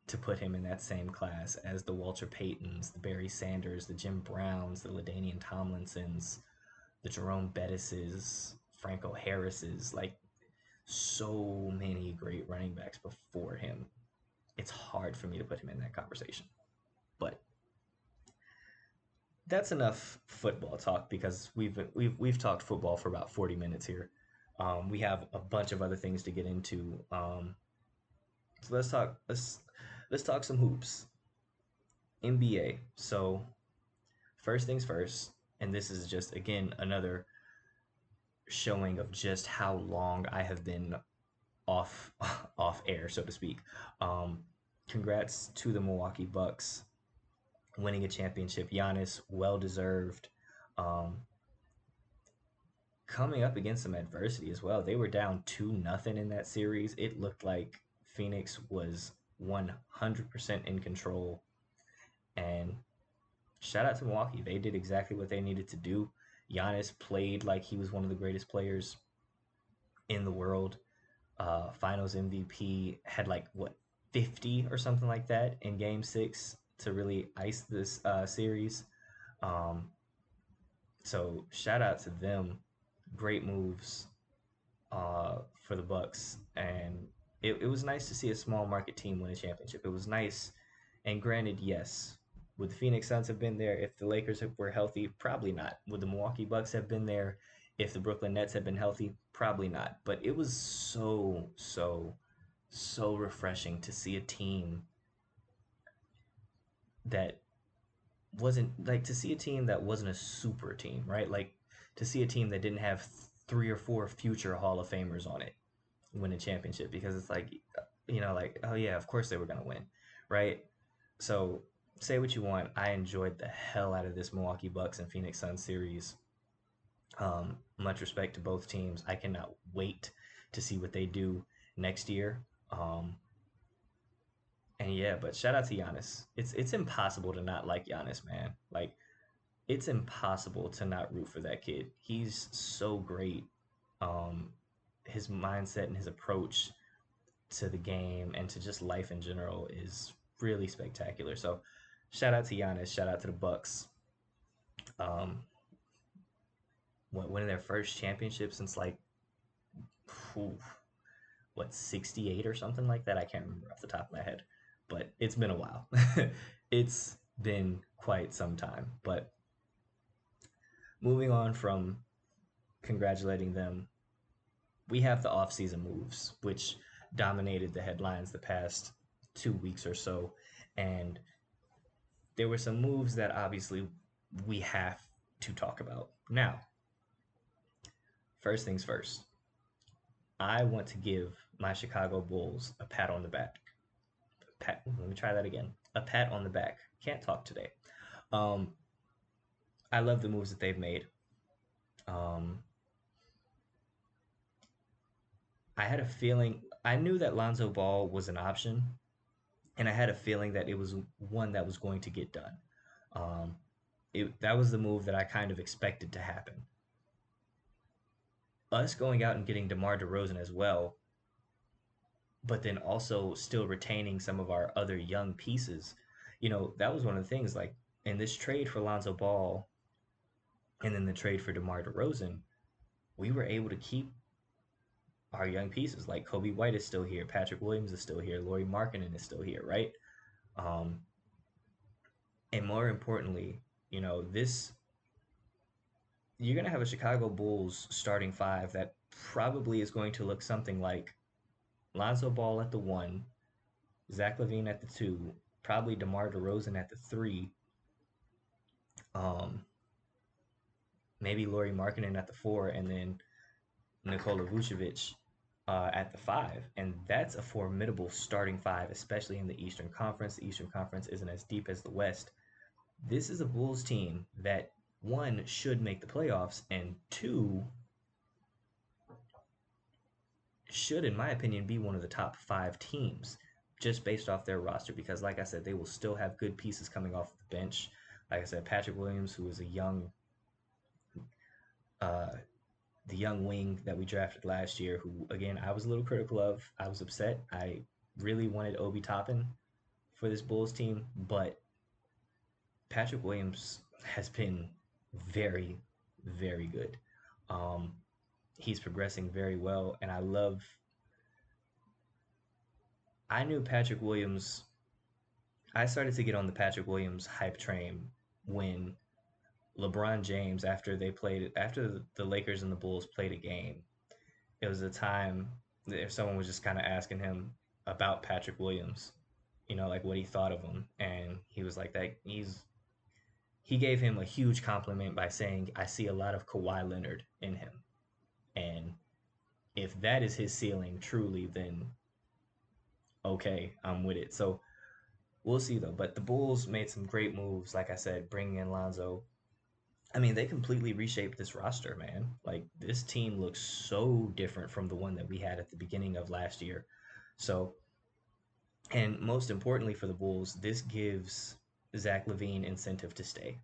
B: to put him in that same class as the Walter Paytons, the Barry Sanders, the Jim Browns, the LaDainian Tomlinsons, the Jerome Bettises, Franco Harrises, like so many great running backs before him. It's hard for me to put him in that conversation. That's enough football talk because we've we've we've talked football for about 40 minutes here. Um, we have a bunch of other things to get into. Um, so let's talk let's let's talk some hoops. NBA. So first things first, and this is just again another showing of just how long I have been off off air, so to speak. Um, congrats to the Milwaukee Bucks winning a championship. Giannis, well deserved. Um, coming up against some adversity as well. They were down two nothing in that series. It looked like Phoenix was 100% in control. And shout out to Milwaukee. They did exactly what they needed to do. Giannis played like he was one of the greatest players in the world. Uh, finals MVP had like what 50 or something like that in game six to really ice this uh, series. Um, so shout out to them. Great moves uh, for the Bucks, and it, it was nice to see a small market team win a championship. It was nice, and granted, yes, would the Phoenix Suns have been there if the Lakers were healthy? Probably not. Would the Milwaukee Bucks have been there if the Brooklyn Nets had been healthy? Probably not. But it was so so so refreshing to see a team that wasn't like to see a team that wasn't a super team, right? Like to see a team that didn't have three or four future Hall of Famers on it win a championship because it's like, you know, like, oh yeah, of course they were going to win, right? So say what you want. I enjoyed the hell out of this Milwaukee Bucks and Phoenix Suns series. Um, much respect to both teams. I cannot wait to see what they do next year. Um, and yeah, but shout out to Giannis. It's it's impossible to not like Giannis, man. Like it's impossible to not root for that kid. He's so great. Um, his mindset and his approach to the game and to just life in general is really spectacular. So shout out to Giannis. Shout out to the Bucks. Um, winning their first championship since like, whew, what, 68 or something like that? I can't remember off the top of my head but it's been a while. it's been quite some time. But moving on from congratulating them, we have the off-season moves, which dominated the headlines the past two weeks or so. And there were some moves that obviously we have to talk about. Now, first things first, I want to give my Chicago Bulls a pat on the back pat. Let me try that again. A pat on the back. Can't talk today. Um, I love the moves that they've made. Um, I had a feeling. I knew that Lonzo Ball was an option, and I had a feeling that it was one that was going to get done. Um, it, that was the move that I kind of expected to happen. Us going out and getting DeMar DeRozan as well but then also still retaining some of our other young pieces. You know, that was one of the things like in this trade for Lonzo Ball and then the trade for DeMar DeRozan, we were able to keep our young pieces. Like Coby White is still here, Patrick Williams is still here, Lauri Markkanen is still here, right? Um, and more importantly, you know, this you're going to have a Chicago Bulls starting five that probably is going to look something like Lonzo Ball at the one, Zach LaVine at the two, probably DeMar DeRozan at the three, um, maybe Lauri Markkanen at the four, and then Nikola Vucevic uh, at the five. And that's a formidable starting five, especially in the Eastern Conference. The Eastern Conference isn't as deep as the West. This is a Bulls team that, one, should make the playoffs, and two, should, in my opinion, be one of the top five teams just based off their roster. Because, like I said, they will still have good pieces coming off the bench. Like I said, Patrick Williams, who is a young, uh, the young wing that we drafted last year, who again I was a little critical of. I was upset. I really wanted Obi Toppin for this Bulls team, but Patrick Williams has been very, very good. Um, he's progressing very well, and I love. I knew Patrick Williams. I started to get on the Patrick Williams hype train when LeBron James, after they played, after the Lakers and the Bulls played a game, it was a time if someone was just kind of asking him about Patrick Williams, you know, like what he thought of him, and he was like that. He's he gave him a huge compliment by saying, "I see a lot of Kawhi Leonard in him," and if that is his ceiling truly, then okay, I'm with it. So we'll see though. But the Bulls made some great moves, like I said, bringing in Lonzo. I mean, they completely reshaped this roster, man. Like this team looks so different from the one that we had at the beginning of last year. So, and most importantly for the Bulls, this gives Zach LaVine incentive to stay.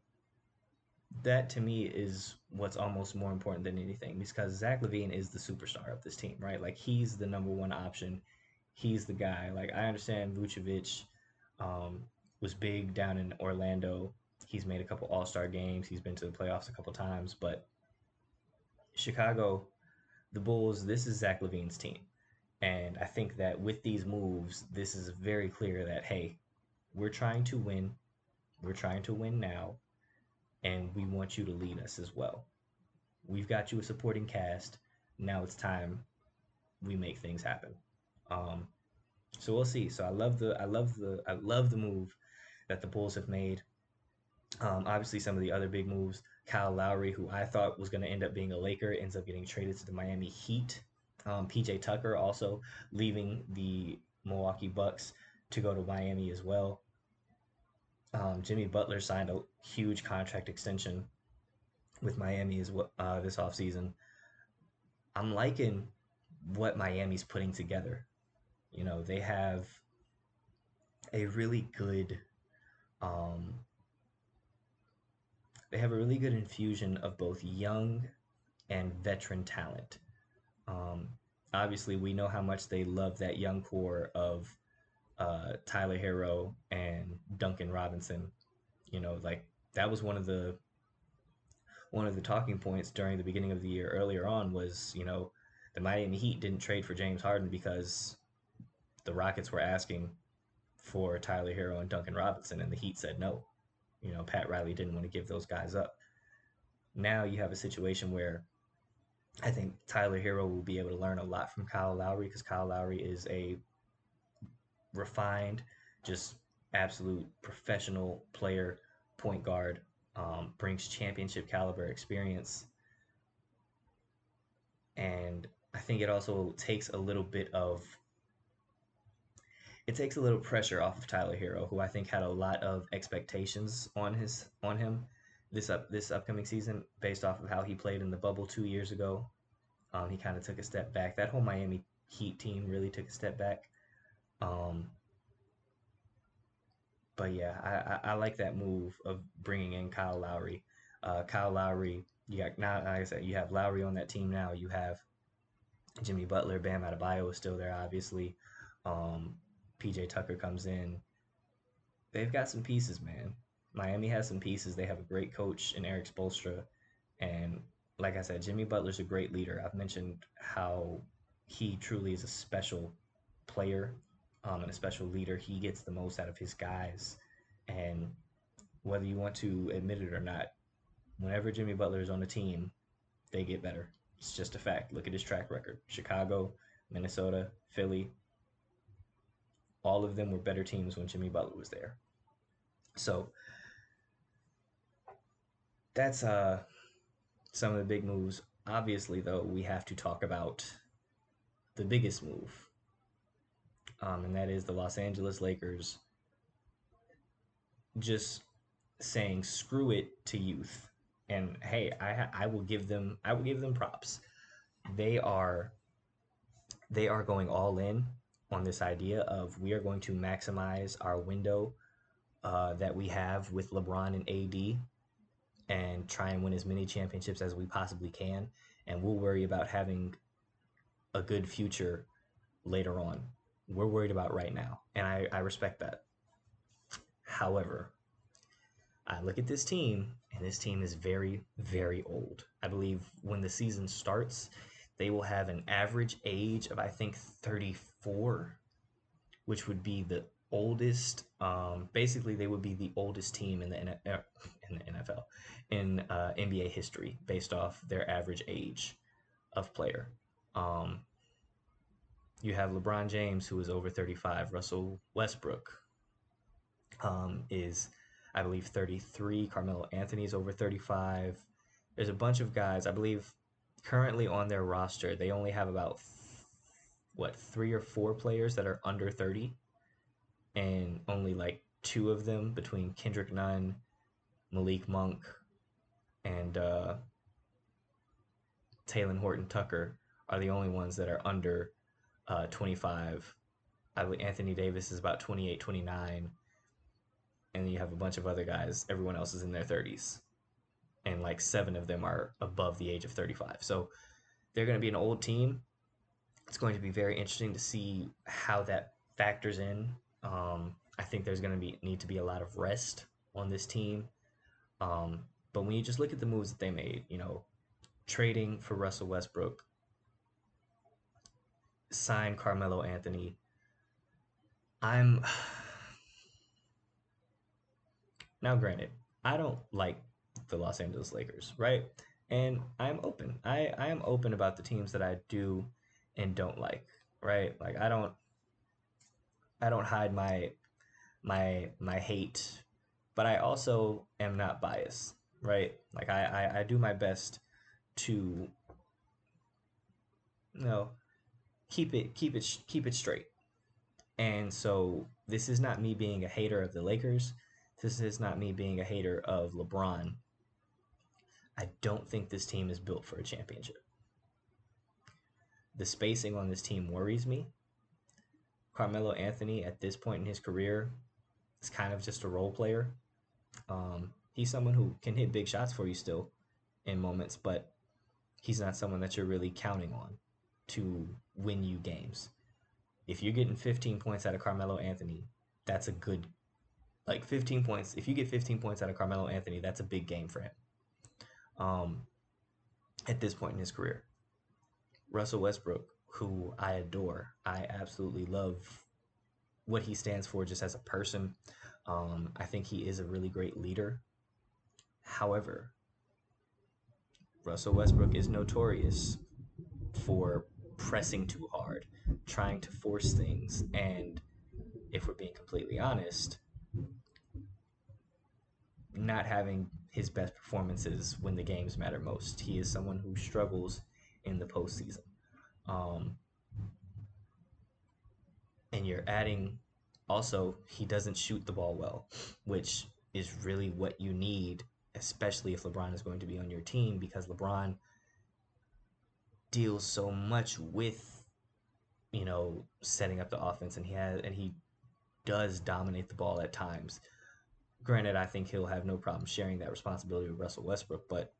B: That to me is what's almost more important than anything because Zach LaVine is the superstar of this team, right? Like he's the number one option. He's the guy. Like I understand Vucevic um, was big down in Orlando. He's made a couple All Star games. He's been to the playoffs a couple times, but Chicago, the Bulls, this is Zach LaVine's team. And I think that with these moves, this is very clear that, hey, we're trying to win. We're trying to win now. And we want you to lead us as well. We've got you a supporting cast. Now it's time we make things happen. Um, so we'll see. So I love the I love the I love the move that the Bulls have made. Um, obviously, some of the other big moves. Kyle Lowry, who I thought was going to end up being a Laker, ends up getting traded to the Miami Heat. Um, PJ Tucker also leaving the Milwaukee Bucks to go to Miami as well. Um, Jimmy Butler signed a huge contract extension with Miami as well uh, this offseason. I'm liking what Miami's putting together. You know, they have a really good um, they have a really good infusion of both young and veteran talent. Um, obviously, we know how much they love that young core of uh, Tyler Herro and Duncan Robinson. You know, like that was one of the one of the talking points during the beginning of the year earlier on was you know the Miami Heat didn't trade for James Harden because the Rockets were asking for Tyler Herro and Duncan Robinson, and the Heat said no. You know, Pat Riley didn't want to give those guys up. Now you have a situation where I think Tyler Herro will be able to learn a lot from Kyle Lowry because Kyle Lowry is a refined, just absolute professional player, point guard, um, brings championship caliber experience. And I think it also takes a little bit of it takes a little pressure off of Tyler Herro, who I think had a lot of expectations on his on him this up this upcoming season based off of how he played in the bubble two years ago. Um, he kind of took a step back. That whole Miami Heat team really took a step back. Um, but yeah, I, I, I, like that move of bringing in Kyle Lowry. Uh, Kyle Lowry, you got now, like I said, you have Lowry on that team now. You have Jimmy Butler, Bam Adebayo is still there, obviously. Um, PJ Tucker comes in. They've got some pieces, man. Miami has some pieces. They have a great coach in Erik Spoelstra. And like I said, Jimmy Butler's a great leader. I've mentioned how he truly is a special player um, and a special leader. He gets the most out of his guys, and whether you want to admit it or not, whenever Jimmy Butler is on the team, they get better. It's just a fact. Look at his track record. Chicago, Minnesota, Philly, all of them were better teams when Jimmy Butler was there. So that's uh some of the big moves. Obviously, though, we have to talk about the biggest move, um, and that is the Los Angeles Lakers just saying screw it to youth. And hey I, I will give them i will give them props. They are they are going all in on this idea of we are going to maximize our window uh, that we have with lebron and ad and try and win as many championships as we possibly can. And we'll worry about having a good future later on we're worried about right now and i, I respect that however I look at this team, and this team is very, very old. I believe when the season starts, they will have an average age of, I think, 34, which would be the oldest. Um, basically, they would be the oldest team in the, uh, in the NFL, in uh, NBA history, based off their average age of player. Um, you have LeBron James, who is over 35. Russell Westbrook um, is I believe 33. Carmelo Anthony's over 35. There's a bunch of guys. I believe currently on their roster, they only have about what three or four players that are under 30, and only like two of them between Kendrick Nunn, Malik Monk, and uh, Talen Horton Tucker are the only ones that are under uh, 25. I believe Anthony Davis is about 28, 29 and you have a bunch of other guys. Everyone else is in their 30s, and like seven of them are above the age of 35. So they're going to be an old team. It's going to be very interesting to see how that factors in. Um, I think there's going to be need to be a lot of rest on this team. Um, but when you just look at the moves that they made, you know, trading for Russell Westbrook, sign Carmelo Anthony. I'm now, granted, I don't like the Los Angeles Lakers, right? And I'm open. I, I am open about the teams that I do and don't like, right? Like I don't I don't hide my my my hate, but I also am not biased, right? Like I, I, I do my best to you know keep it keep it keep it straight. And so this is not me being a hater of the Lakers. This is not me being a hater of LeBron. I don't think this team is built for a championship. The spacing on this team worries me. Carmelo Anthony, at this point in his career, is kind of just a role player. Um, he's someone who can hit big shots for you still in moments, but he's not someone that you're really counting on to win you games. If you're getting 15 points out of Carmelo Anthony, that's a good like 15 points. If you get 15 points out of Carmelo Anthony, that's a big game for him. Um, at this point in his career, Russell Westbrook, who I adore, I absolutely love what he stands for just as a person. Um, I think he is a really great leader. However, Russell Westbrook is notorious for pressing too hard, trying to force things, and if we're being completely honest, not having his best performances when the games matter most. He is someone who struggles in the postseason. Um, and you're adding also, he doesn't shoot the ball well, which is really what you need, especially if LeBron is going to be on your team, because LeBron deals so much with, you know, setting up the offense, and he has and he does dominate the ball at times. Granted, I think he'll have no problem sharing that responsibility with Russell Westbrook, but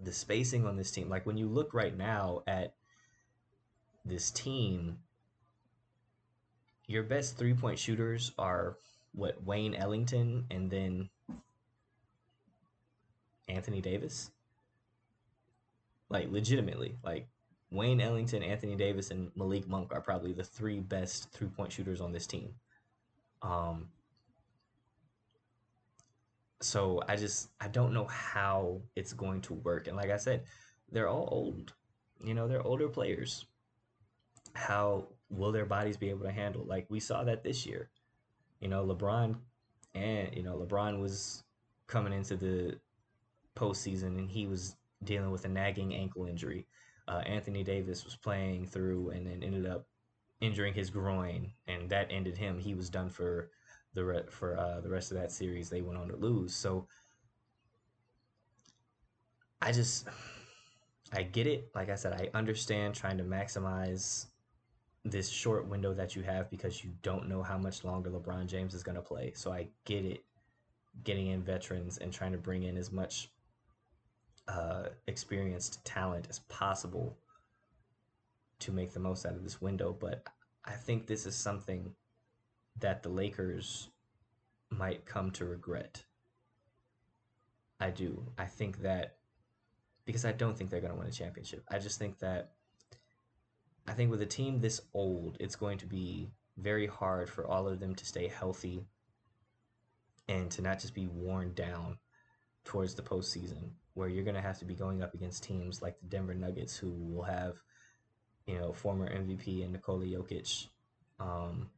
B: the spacing on this team, like when you look right now at this team, your best three point shooters are what Wayne Ellington and then Anthony Davis. Like legitimately, like Wayne Ellington, Anthony Davis, and Malik Monk are probably the three best three point shooters on this team. Um, so I just I don't know how it's going to work. And like I said, they're all old. You know, they're older players. How will their bodies be able to handle? Like we saw that this year. You know, LeBron and you know, LeBron was coming into the postseason and he was dealing with a nagging ankle injury. Uh, Anthony Davis was playing through and then ended up injuring his groin, and that ended him. He was done for the re- for uh, the rest of that series. They went on to lose. So I just I get it. Like I said, I understand trying to maximize this short window that you have because you don't know how much longer LeBron James is going to play. So I get it getting in veterans and trying to bring in as much uh, experienced talent as possible to make the most out of this window. But I think this is something that the Lakers might come to regret. I do. I think that because I don't think they're going to win a championship. I just think that I think with a team this old, it's going to be very hard for all of them to stay healthy and to not just be worn down towards the postseason, where you're going to have to be going up against teams like the Denver Nuggets, who will have, you know, former MVP and Nikola Jokic. Um,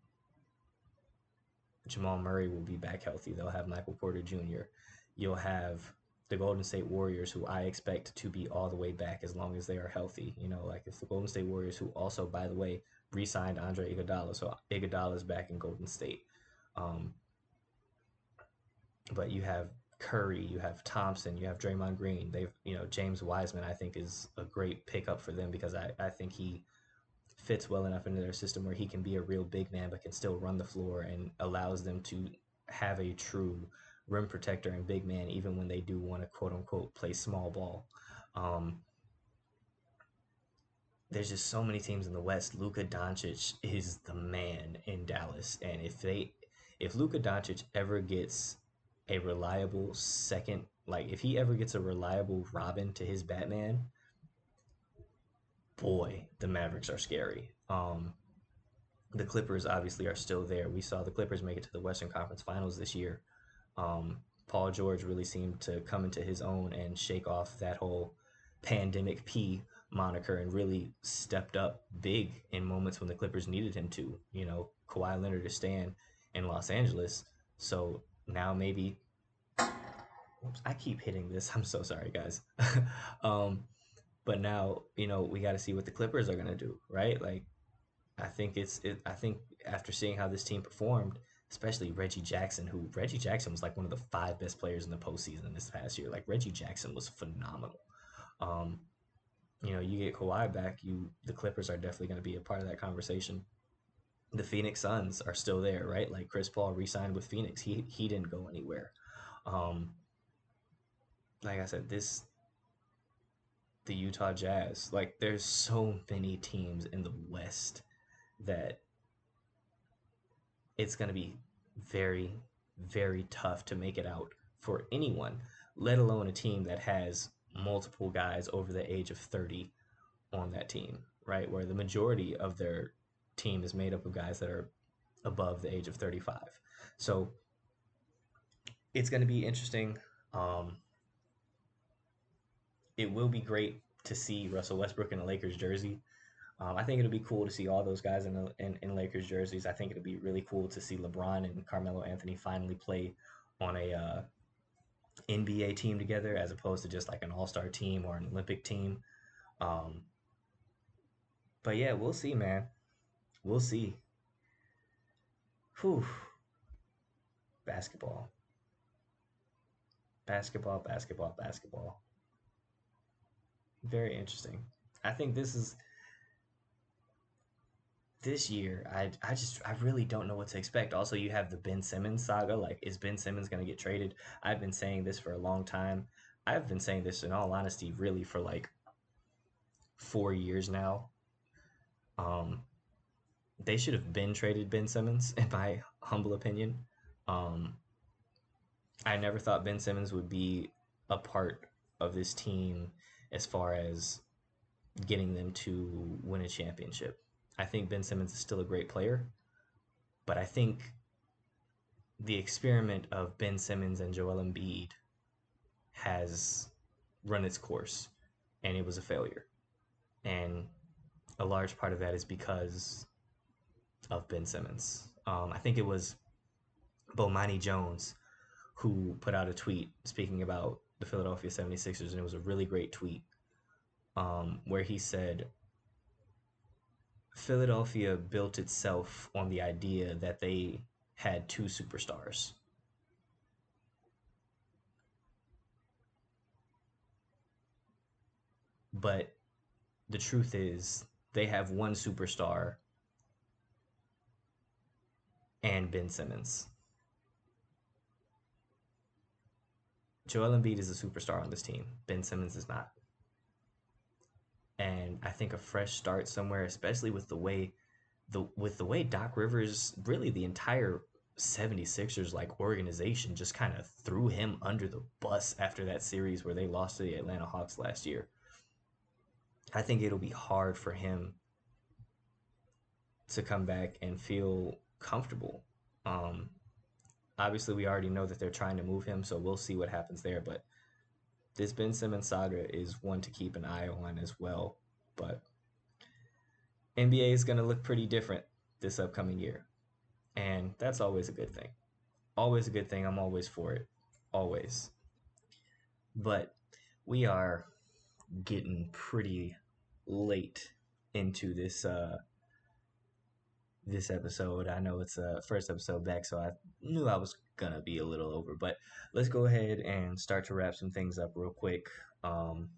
B: Jamal Murray will be back healthy. They'll have Michael Porter Jr. You'll have the Golden State Warriors, who I expect to be all the way back as long as they are healthy. You know, like if the Golden State Warriors, who also, by the way, re-signed Andre Iguodala, so Iguodala is back in Golden State. Um, but you have Curry, you have Thompson, you have Draymond Green. They've, you know, James Wiseman, I think, is a great pickup for them because I, I think he fits well enough into their system where he can be a real big man but can still run the floor and allows them to have a true rim protector and big man even when they do want to quote unquote play small ball. Um, there's just so many teams in the West. Luka Doncic is the man in Dallas, and if they, if Luka Doncic ever gets a reliable second, like if he ever gets a reliable Robin to his Batman, boy, the Mavericks are scary. Um, the Clippers obviously are still there. We saw the Clippers make it to the Western Conference Finals this year. Um, Paul George really seemed to come into his own and shake off that whole pandemic P moniker and really stepped up big in moments when the Clippers needed him to. You know, Kawhi Leonard is staying in Los Angeles, so now maybe. Oops, I keep hitting this. I'm so sorry, guys. um, but now, you know, we got to see what the Clippers are to do, right? Like, I think it's, it, I think after seeing how this team performed, especially Reggie Jackson, who Reggie Jackson was like one of the five best players in the postseason this past year. Like, Reggie Jackson was phenomenal. Um, you know, you get Kawhi back, you the Clippers are definitely going to be a part of that conversation. The Phoenix Suns are still there, right? Like Chris Paul re-signed with Phoenix. He he didn't go anywhere. Um, like I said, this the Utah Jazz. Like there's so many teams in the West that it's going to be very very tough to make it out for anyone, let alone a team that has multiple guys over the age of 30 on that team, right? Where the majority of their team is made up of guys that are above the age of 35. So it's going to be interesting. Um, it will be great to see Russell Westbrook in a Lakers jersey. Um, I think it'll be cool to see all those guys in, the, in, in Lakers jerseys. I think it'll be really cool to see LeBron and Carmelo Anthony finally play on a uh, NBA team together as opposed to just like an All Star team or an Olympic team. Um, but yeah, we'll see, man. We'll see. Whew. Basketball. Basketball, basketball, basketball very interesting. I think this is this year. I I just I really don't know what to expect. Also, you have the Ben Simmons saga. Like, is Ben Simmons going to get traded? I've been saying this for a long time. I've been saying this in all honesty, really for like four years now. Um, they should have been traded Ben Simmons, in my humble opinion. Um, I never thought Ben Simmons would be a part of this team as far as getting them to win a championship. I think Ben Simmons is still a great player, but I think the experiment of Ben Simmons and Joel Embiid has run its course and it was a failure. And a large part of that is because of Ben Simmons. Um, I think it was Bomani Jones who put out a tweet speaking about the Philadelphia 76ers, and it was a really great tweet um, where he said, Philadelphia built itself on the idea that they had two superstars. But the truth is, they have one superstar and Ben Simmons. Joel Embiid is a superstar on this team. Ben Simmons is not. And I think a fresh start somewhere, especially with the way the with the way Doc Rivers, really the entire 76ers like organization just kind of threw him under the bus after that series where they lost to the Atlanta Hawks last year. I think it'll be hard for him to come back and feel comfortable. Um, obviously, we already know that they're trying to move him, so we'll see what happens there. But this Ben Simmons saga is one to keep an eye on as well. But NBA is going to look pretty different this upcoming year. And that's always a good thing. Always a good thing. I'm always for it. Always. But we are getting pretty late into this uh this episode. I know it's a first episode back, so I knew I was gonna be a little over, but let's go ahead and start to wrap some things up real quick. Um,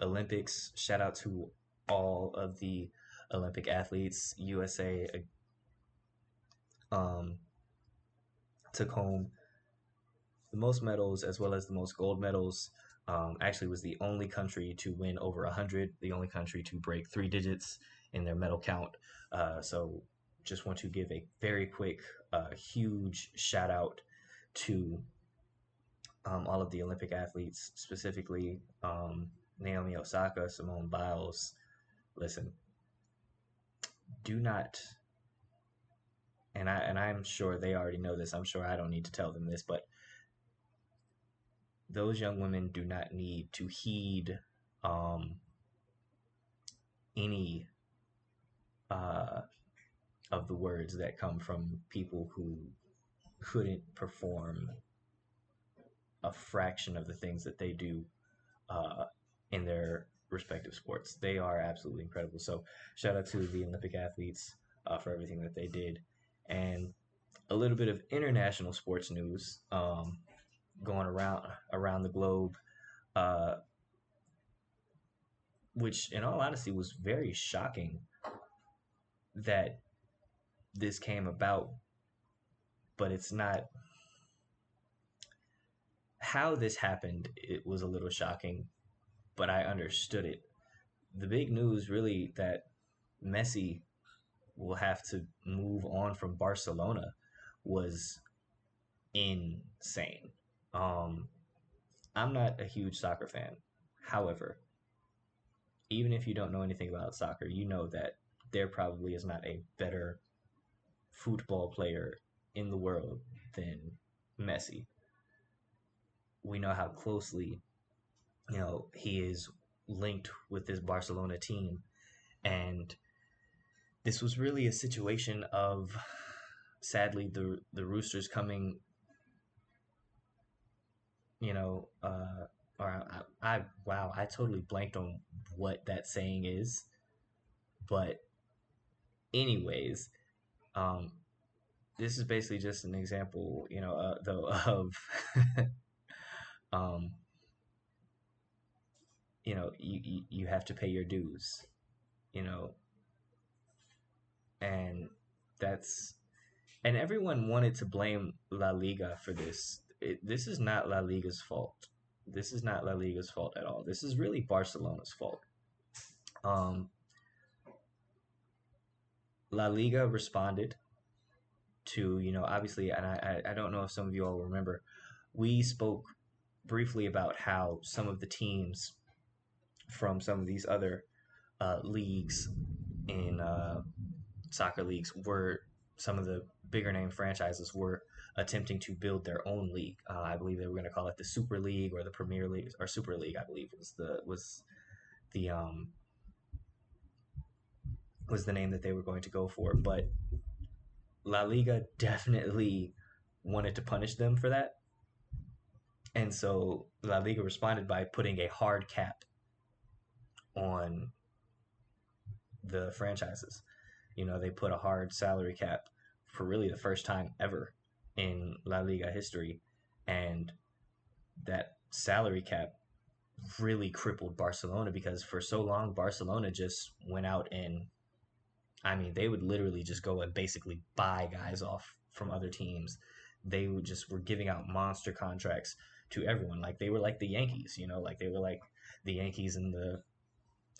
B: Olympics, shout out to all of the Olympic athletes. USA um, took home the most medals as well as the most gold medals. Um, actually, was the only country to win over 100, the only country to break three digits in their medal count. Uh, so just want to give a very quick, uh, huge shout out to um, all of the Olympic athletes, specifically um, Naomi Osaka, Simone Biles. Listen, do not, and I and I'm sure they already know this. I'm sure I don't need to tell them this, but those young women do not need to heed um, any uh, of the words that come from people who couldn't perform a fraction of the things that they do uh, in their respective sports. They are absolutely incredible. So shout out to the Olympic athletes uh, for everything that they did, and a little bit of international sports news um, going around around the globe. Uh, which, in all honesty, was very shocking that this came about, but it's not how this happened. It was a little shocking, but I understood it. The big news, really, that Messi will have to move on from Barcelona was insane. Um, I'm not a huge soccer fan. However, even if you don't know anything about soccer, you know that there probably is not a better football player in the world than Messi. We know how closely, you know, he is linked with this Barcelona team. And this was really a situation of sadly the the Roosters coming you know, uh or I, I wow, I totally blanked on what that saying is. But anyways, um, this is basically just an example, you know, uh, though of, um, you know, you, you have to pay your dues, you know, and that's, and everyone wanted to blame La Liga for this. It, this is not La Liga's fault. This is not La Liga's fault at all. This is really Barcelona's fault. Um, La Liga responded to, you know, obviously, and I, I don't know if some of you all remember, we spoke briefly about how some of the teams from some of these other uh, leagues in uh, soccer leagues were some of the bigger name franchises were attempting to build their own league. Uh, I believe they were going to call it the Super League or the Premier League or Super League. I believe was the was the um was the name that they were going to go for. But La Liga definitely wanted to punish them for that, and so La Liga responded by putting a hard cap on the franchises. You know, they put a hard salary cap for really the first time ever in La Liga history. And that salary cap really crippled Barcelona because for so long, Barcelona just went out and, I mean, they would literally just go and basically buy guys off from other teams. They would just were giving out monster contracts to everyone. Like they were like the Yankees, you know, like they were like the Yankees in the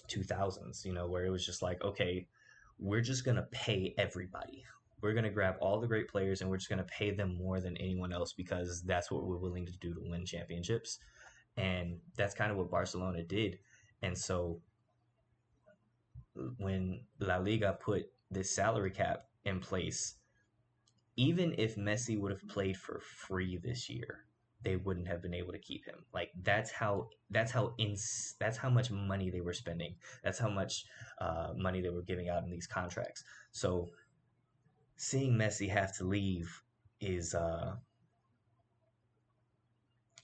B: 2000s, you know, where it was just like, okay, we're just going to pay everybody. We're going to grab all the great players and we're just going to pay them more than anyone else because that's what we're willing to do to win championships. And that's kind of what Barcelona did. And so when La Liga put this salary cap in place, even if Messi would have played for free this year, they wouldn't have been able to keep him. Like that's how that's how ins that's how much money they were spending. That's how much uh, money they were giving out in these contracts. So seeing Messi have to leave is uh,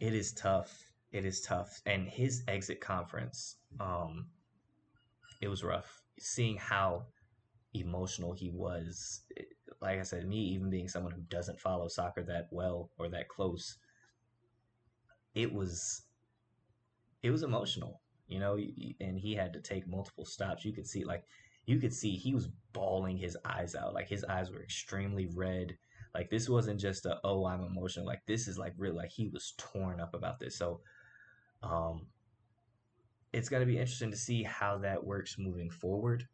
B: it is tough. It is tough, and his exit conference, um, it was rough. Seeing how emotional he was, like I said, me even being someone who doesn't follow soccer that well or that close, it was it was emotional, you know, and he had to take multiple stops. You could see like you could see he was bawling his eyes out. Like his eyes were extremely red. Like this wasn't just a oh I'm emotional. Like this is like real. like he was torn up about this. So um it's going to be interesting to see how that works moving forward.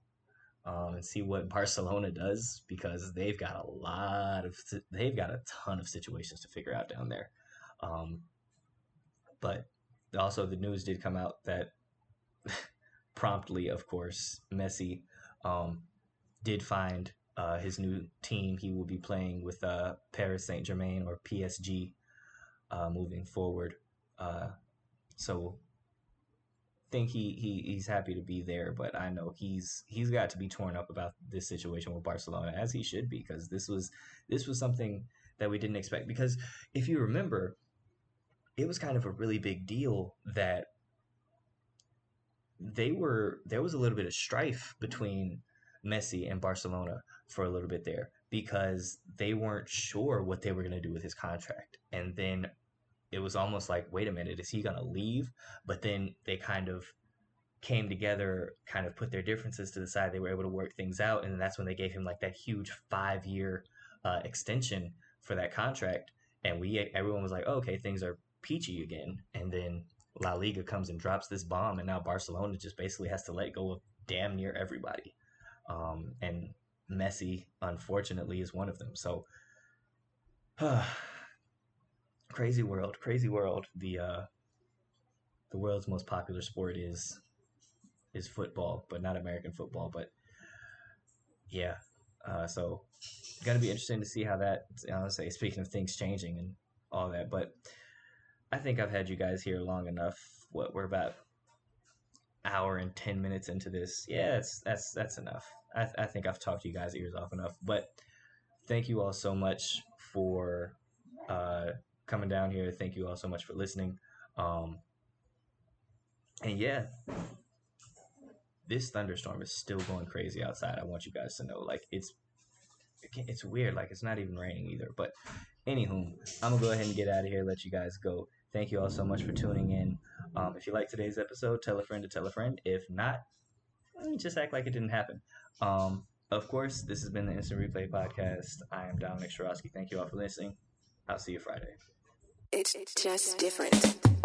B: Um, and see what Barcelona does because they've got a lot of they've got a ton of situations to figure out down there. Um, but also, the news did come out that promptly, of course, Messi um, did find uh, his new team. He will be playing with uh, Paris Saint Germain or PSG uh, moving forward. Uh, so think he, he he's happy to be there, but I know he's he's got to be torn up about this situation with Barcelona as he should be because this was this was something that we didn't expect. Because if you remember, it was kind of a really big deal that they were there was a little bit of strife between Messi and Barcelona for a little bit there because they weren't sure what they were going to do with his contract. And then it was almost like, wait a minute, is he going to leave? But then they kind of came together, kind of put their differences to the side. They were able to work things out. And that's when they gave him like that huge five year uh, extension for that contract. And we, everyone was like, oh, okay, things are peachy again. And then La Liga comes and drops this bomb, and now Barcelona just basically has to let go of damn near everybody. Um, and Messi, unfortunately, is one of them. So, crazy world, crazy world. The uh, the world's most popular sport is is football, but not American football. But yeah, uh, so gonna be interesting to see how that. I would say, speaking of things changing and all that, but I think I've had you guys here long enough. What we're about hour and ten minutes into this. Yeah, that's that's that's enough. I, I think I've talked to you guys ears off enough. But thank you all so much for uh, coming down here. Thank you all so much for listening. Um, and yeah, this thunderstorm is still going crazy outside. I want you guys to know, like it's it's weird. Like it's not even raining either. But anywho, I'm gonna go ahead and get out of here. Let you guys go. Thank you all so much for tuning in. Um, if you like today's episode, tell a friend to tell a friend. If not, just act like it didn't happen. Um, of course, this has been the Instant Replay Podcast. I am Dominic Shirosky. Thank you all for listening. I'll see you Friday.
A: It's just different.